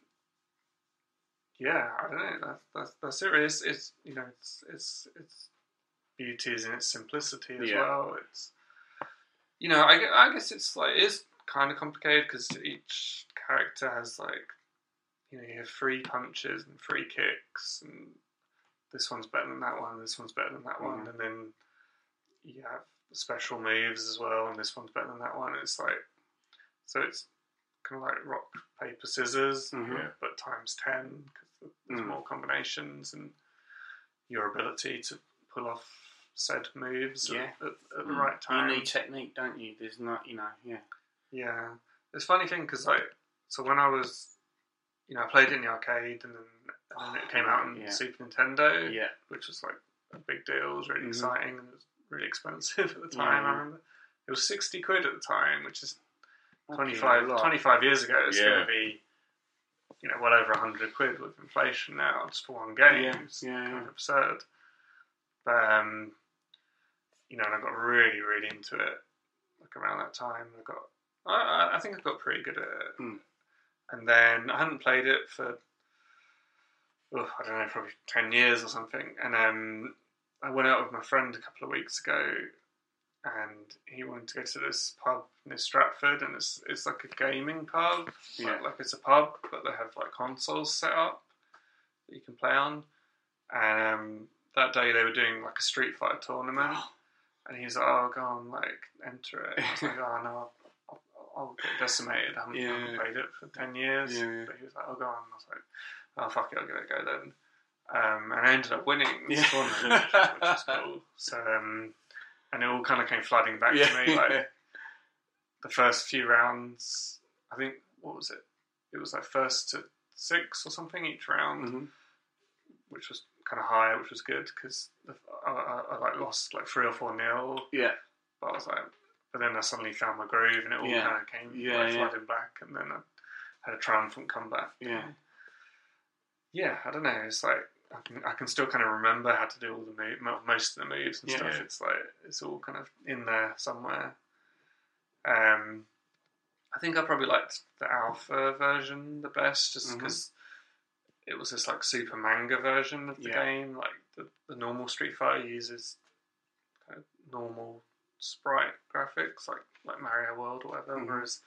yeah, I don't know. That's that's, that's it. really. It's, it's you know, it's it's it's beauty is in its simplicity as Yeah. well. It's you know, I, I guess it's like it is kind of complicated because each character has like you know you have three punches and three kicks, and this one's better than that one. This one's better than that one, Mhm. and then you have special moves as well, and this one's better than that one. It's like so it's kind of like rock paper scissors, Mhm. Yeah. but times ten because there's Mm. more combinations and your ability to pull off said moves Yeah. at, at, at the Mm. right time. You need technique, don't you? There's not, you know, yeah. Yeah, it's a funny thing because like, so when I was, you know, I played in the arcade and then, and then it came out on Yeah. Super Nintendo, Yeah. which was like a big deal. It was really Mhm. exciting and it was really expensive at the time. Yeah. I remember it was sixty quid at the time, which is Fucking 25, a lot. 25 years ago. It's going to be, you know, well over hundred quid with inflation now just for one game. Yeah, It's yeah, kind yeah. of absurd. But um, you know, and I got really, really into it like around that time. I got, I, I- think I got pretty good at it. Mm. And then I hadn't played it for, oh, I don't know, probably ten years or something. And um, I went out with my friend a couple of weeks ago, and he wanted to go to this pub near Stratford, and it's it's like a gaming pub. Yeah. Like, like it's a pub, but they have like consoles set up that you can play on. And um, that day they were doing like a Street Fighter tournament, and he was like, "Oh, go on, like enter it." And I was like, "Oh no." I'll, I'll get decimated. I haven't, Yeah. haven't played it for ten years. Yeah. But he was like, "Oh, go on." I was like, "Oh, fuck it, I'll give it a go then." Um, and I ended up winning this Yeah. tournament, which, was cool. So, um, and it all kind of came flooding back Yeah. to me. Like the first few rounds, I think what was it? It was like first to six or something each round, Mhm. which was kind of high, which was good because I, I, I like lost like three or four nil. Yeah. But I was like, but then I suddenly found my groove and it all Yeah. kind of came Yeah, like, yeah. flooding back, and then I had a triumphant comeback. Yeah. Yeah, I don't know. It's like I can I can still kind of remember how to do all the move, most of the moves and Yeah. stuff. It's like it's all kind of in there somewhere. Um, I think I probably liked the alpha version the best, just because it was this like super manga version of the Yeah. game. Like the, the normal Street Fighter uses kind of normal sprite graphics, like like Mario World or whatever. Mhm. Whereas,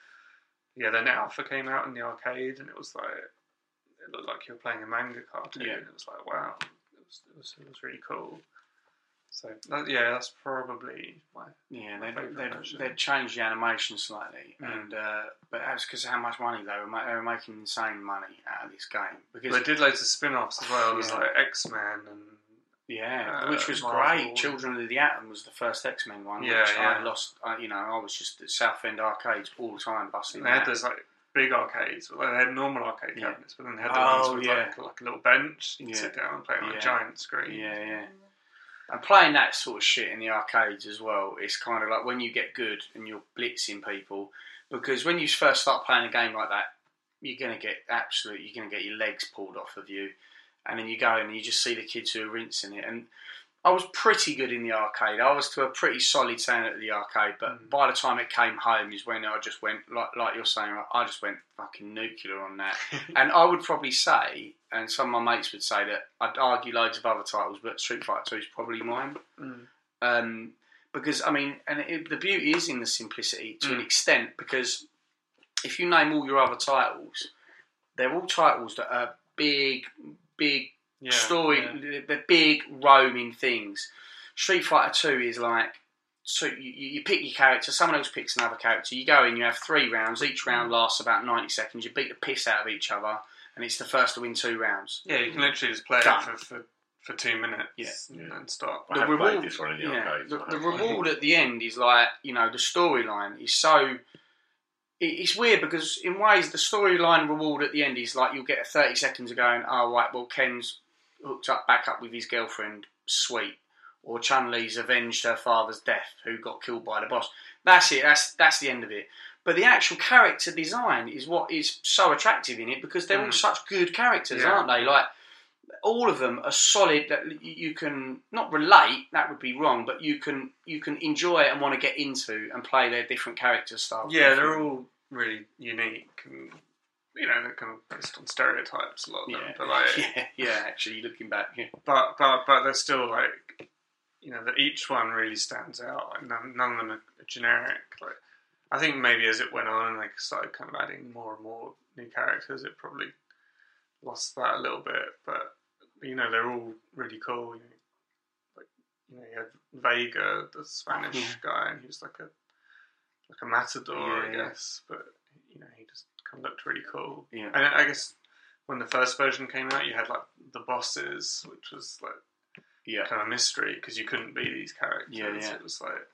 yeah, then Alpha came out in the arcade, and it was like it looked like you were playing a manga cartoon. Yeah. and It was like wow, it was it was, it was really cool. So that, yeah, that's probably my Yeah, they'd, favourite they'd, they'd changed the animation slightly, Mm. and uh, but that's because of how much money they were, ma- they were making insane money out of this game. Because They did loads of spin-offs as well. There's Yeah. like X Men and yeah, uh, which was Marvel. great. Children of the Atom was the first X Men one. Yeah, which I yeah. lost. Uh, you know, I was just at Southend arcades all the time, busting. they had those like big arcades. Well, they had normal arcade Yeah. cabinets, but then they had the Oh, ones with yeah. like, like a little bench. You could Yeah. sit down and play on a giant screen. Yeah, yeah. And playing that sort of shit in the arcades as well, it's kind of like when you get good and you're blitzing people, because when you first start playing a game like that, you're gonna get absolute, you're gonna get your legs pulled off of you, and then you go in and you just see the kids who are rinsing it. And I was pretty good in the arcade. I was to a pretty solid standard at the arcade, but mm. by the time it came home is when I just went like like you're saying, I just went fucking nuclear on that. and I would probably say, and some of my mates would say that I'd argue loads of other titles, but Street Fighter Two is probably mine. Mm. Um, because I mean, and it, the beauty is in the simplicity to an Mm. extent. Because if you name all your other titles, they're all titles that are big, big Yeah, story. yeah. They're big roaming things. Street Fighter Two is like. So you, you pick your character, someone else picks another character. You go in, you have three rounds. Each Mm. round lasts about ninety seconds. You beat the piss out of each other, and it's the first to win two rounds. Yeah, you can literally just play Done. it for, for, for two minutes Yeah. and then stop. I have played this one in the yeah, arcades. the, the reward at the end is like you know the storyline is so. it- It's weird because in ways the storyline reward at the end is like you'll get thirty seconds of going, oh right, well Ken's hooked up back up with his girlfriend, sweet, or Chun Li's avenged her father's death, who got killed by the boss. That's it. That's that's the end of it. But the actual character design is what is so attractive in it because they're all Mm. such good characters, Yeah. aren't they? Like all of them are solid that you can not relate. That would be wrong, but you can you can enjoy and want to get into and play their different character styles. Yeah, they're all really unique and you know they're kind of based on stereotypes a lot of them. Yeah, But like, yeah, yeah. Actually, looking back, yeah. but but but they're still like you know that each one really stands out. Like none, none of them are generic. Like I think maybe as it went on and they started kind of adding more and more new characters, it probably lost that a little bit. But you know they're all really cool. You know, like you know you had Vega, the Spanish Yeah. guy, and he was like a like a matador, I Yeah, yeah. guess. But you know he just kind of looked really cool. Yeah. And I guess when the first version came out, you had like the bosses, which was like Yeah. kind of a mystery because you couldn't be these characters. Yeah, yeah. It was like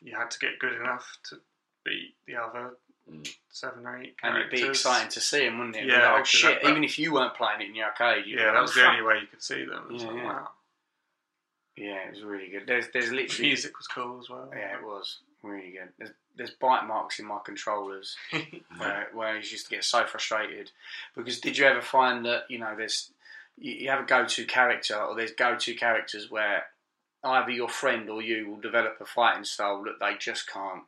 you had to get good enough to beat the other mm. seven or eight And characters. it'd be exciting to see them, wouldn't it? Yeah, Like, oh shit! that- Even if you weren't playing it in the arcade, you'd Yeah, that was "Oh, the fuck." only way you could see them. Yeah, like, yeah. wow. Yeah, it was really good. There's there's The literally music was cool as well. Yeah, it was really good. There's, there's bite marks in my controllers where, uh, where I used to get so frustrated because did you ever find that you know there's you, you have a go-to character or there's go-to characters where either your friend or you will develop a fighting style that they just can't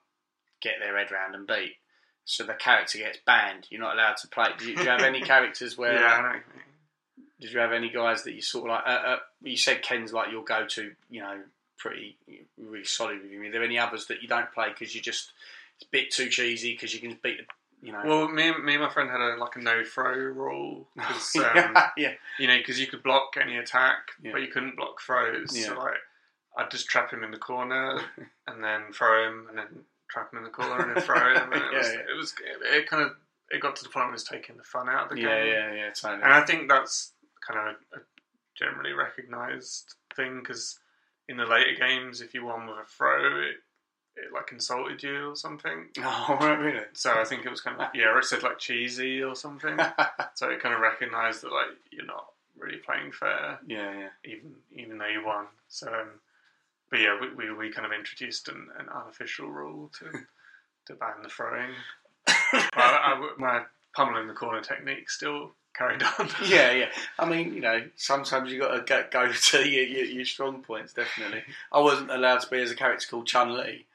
get their head round and beat. So the character gets banned. You're not allowed to play. Do you, do you have any characters where? Yeah, I know what. Did you have any guys that you sort of like? Uh, uh, you said Ken's like your go-to, you know, pretty really solid with you. Are there any others that you don't play because you're just it's a bit too cheesy because you can beat, the, you know? Well, me, and- me and my friend had a like a no throw rule because um, yeah, yeah, you know because you could block any attack, Yeah. but you couldn't block throws. Yeah. So like I'd just trap him in the corner and then throw him and then trap him in the corner and then throw him. And it, Yeah, was, yeah. it was it kind of it got to the point where it was taking the fun out of the yeah, game. yeah, yeah, totally. And I think that's kind of a, a generally recognised thing because in the later games, if you won with a throw, it, it like insulted you or something. Oh, really? So I think it was kind of yeah, or it said like cheesy or something. so it kind of recognised that like you're not really playing fair, Yeah, yeah. even even though you won. So, um, but yeah, we, we, we kind of introduced an, an unofficial rule to to ban the throwing. but I, I- my pummel in the corner technique still carried on. yeah, yeah. I mean, you know, sometimes you got to go, go to your, your, your strong points. Definitely, I wasn't allowed to be as a character called Chun Li,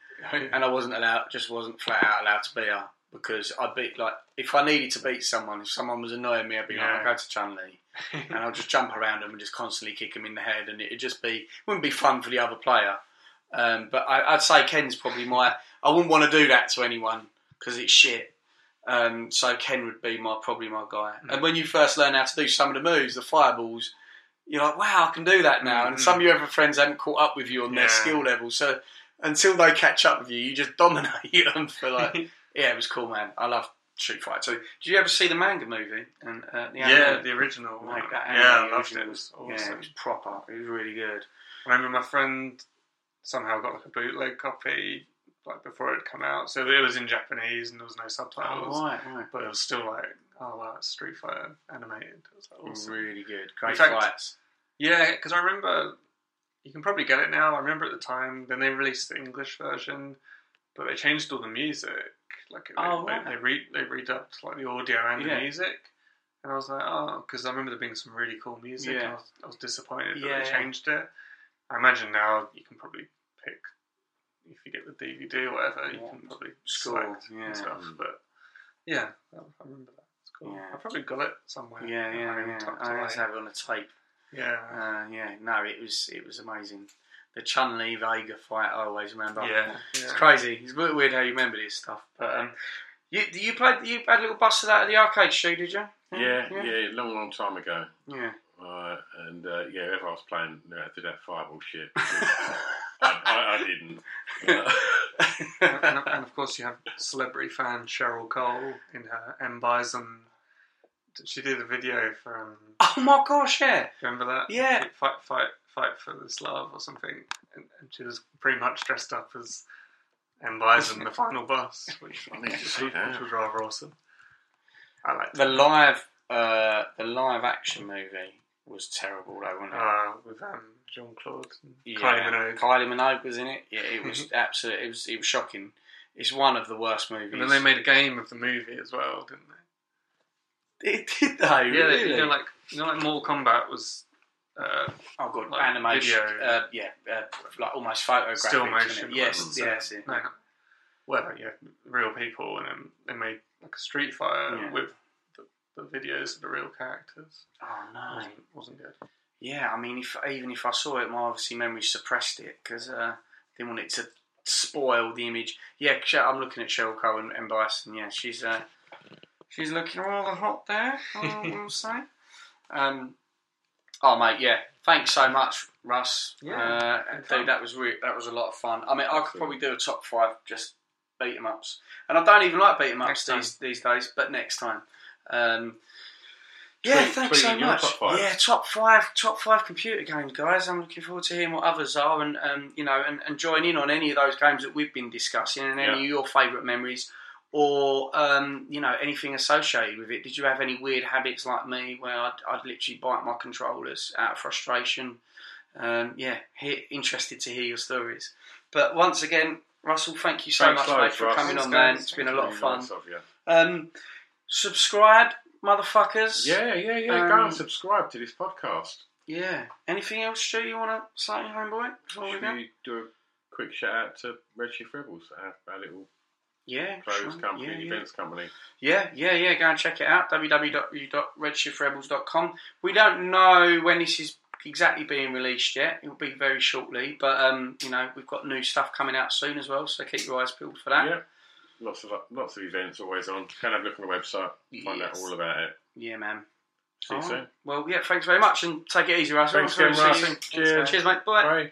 and I wasn't allowed, just wasn't flat out allowed to be her because I'd be like, if I needed to beat someone, if someone was annoying me, I'd be like, I'll go to Chun Li, and I'll just jump around them and just constantly kick them in the head, and it'd just be wouldn't be fun for the other player. Um, but I, I'd say Ken's probably my. I wouldn't want to do that to anyone because it's shit. Um, so Ken would be my probably my guy. And when you first learn how to do some of the moves, the fireballs, you're like, wow, I can do that now. And some of your other friends haven't caught up with you on their skill level. So until they catch up with you, you just dominate them for like, yeah, it was cool, man. I love Street Fighter. So did you ever see the manga movie? And uh, the yeah, the original. Like that yeah, I loved it. It was- was Yeah, awesome. it was proper. It was really good. I remember my friend somehow got like a bootleg copy like before it had come out, so it was in Japanese and there was no subtitles. Oh, right, right. But it was still like, oh wow, it's Street Fighter animated. It was like, awesome. Really good. Great fact- fights. Yeah, because I remember you can probably get it now. I remember at the time. Then they released the English version, but they changed all the music. Like they, Oh, right. they, re, they redubbed like the audio and Yeah. the music. And I was like, oh, because I remember there being some really cool music. And Yeah. I was, I was disappointed that Yeah. they changed it. I imagine now you can probably pick if you get the DVD or whatever. You can probably Score, select yeah. and stuff. But yeah, I remember that. It's cool. I probably got it somewhere. Yeah, yeah, yeah. I had have it on a tape. Yeah. Uh, yeah, no, it was it was amazing. The Chun Li Vega fight, I always remember. Yeah, it's crazy. It's weird weird how you remember this stuff. But um, you you played you had a little bust of that at the arcade show, did you? Yeah, yeah, long, long time ago. yeah. Uh, and uh, yeah, if I was playing, you know, did that fireball shit. I, I, didn't. and, and, of course, you have celebrity fan Cheryl Cole in her M Bison. Did she do the video from? Oh my gosh, yeah. Remember that? Yeah. Fight, fight, fight for this love or something. And, and she was pretty much dressed up as M Bison, the final boss, which, I need to which, see was- that. which was rather awesome. I like The live uh, the live action movie was terrible though, wasn't it? uh, with um, Jean Claude Yeah, Kylie Minogue. Kylie Minogue was in it. Yeah, it was absolutely. It was it was shocking. It's one of the worst movies. And then they made a game of the movie as well, didn't they? It did they? Yeah, really? you know, like You know, like Mortal Kombat was. Uh, oh god, like animation. video. Uh, yeah, uh, like almost photographic. Still motion. Yes, yes. it- No, no. Whatever, yeah, real people, and then they made like a Street Fighter Yeah. with the, the videos of the real characters. Oh no. Wasn't, wasn't good. Yeah, I mean, if even if I saw it, my obviously memory suppressed it because uh, didn't want it to spoil the image. Yeah, I'm looking at Cheryl Cole and, and Bryson. Yeah, she's uh, she's looking rather hot there. I will say. Um, oh mate, yeah. Thanks so much, Russ. Yeah, uh, dude, that was re- that was a lot of fun. I mean, I could probably do a top five just beat 'em ups, and I don't even like beat 'em ups these these days. But next time. Um, yeah, Tweet- thanks so your much. top five. Yeah, top five, top five computer games, guys. I'm looking forward to hearing what others are, and um, you know, and, and join in on any of those games that we've been discussing, and any Yeah. of your favourite memories, or um, you know, anything associated with it. Did you have any weird habits like me, where I'd, I'd literally bite my controllers out of frustration? Um, yeah, he, interested to hear your stories. But once again, Russell, thank you so Thanks much, mate, for Russ. coming Thanks, on, man. It's been a lot of fun. nice of. Um, subscribe, motherfuckers. Yeah, yeah, yeah. Go Um, and subscribe to this podcast. Yeah. Anything else, Stu, you want to say, homeboy, before we Should go? we do a quick shout out to Redshift Rebels, our, our little Yeah, clothes sure. company, Yeah, yeah. events company? Yeah, yeah, yeah. Go and check it out. www.redshiftrebels.com. We don't know when this is exactly being released yet. It will be very shortly, but um, you know we've got new stuff coming out soon as well. So keep your eyes peeled for that. Yeah. Lots of lots of events always on. Can have a look on the website, find out all about it. Yeah, man. See you All soon. Well, yeah. Thanks very much, and take it easy, Russell. Thanks again, Russ. Cheers. Cheers, mate. Bye. Bye.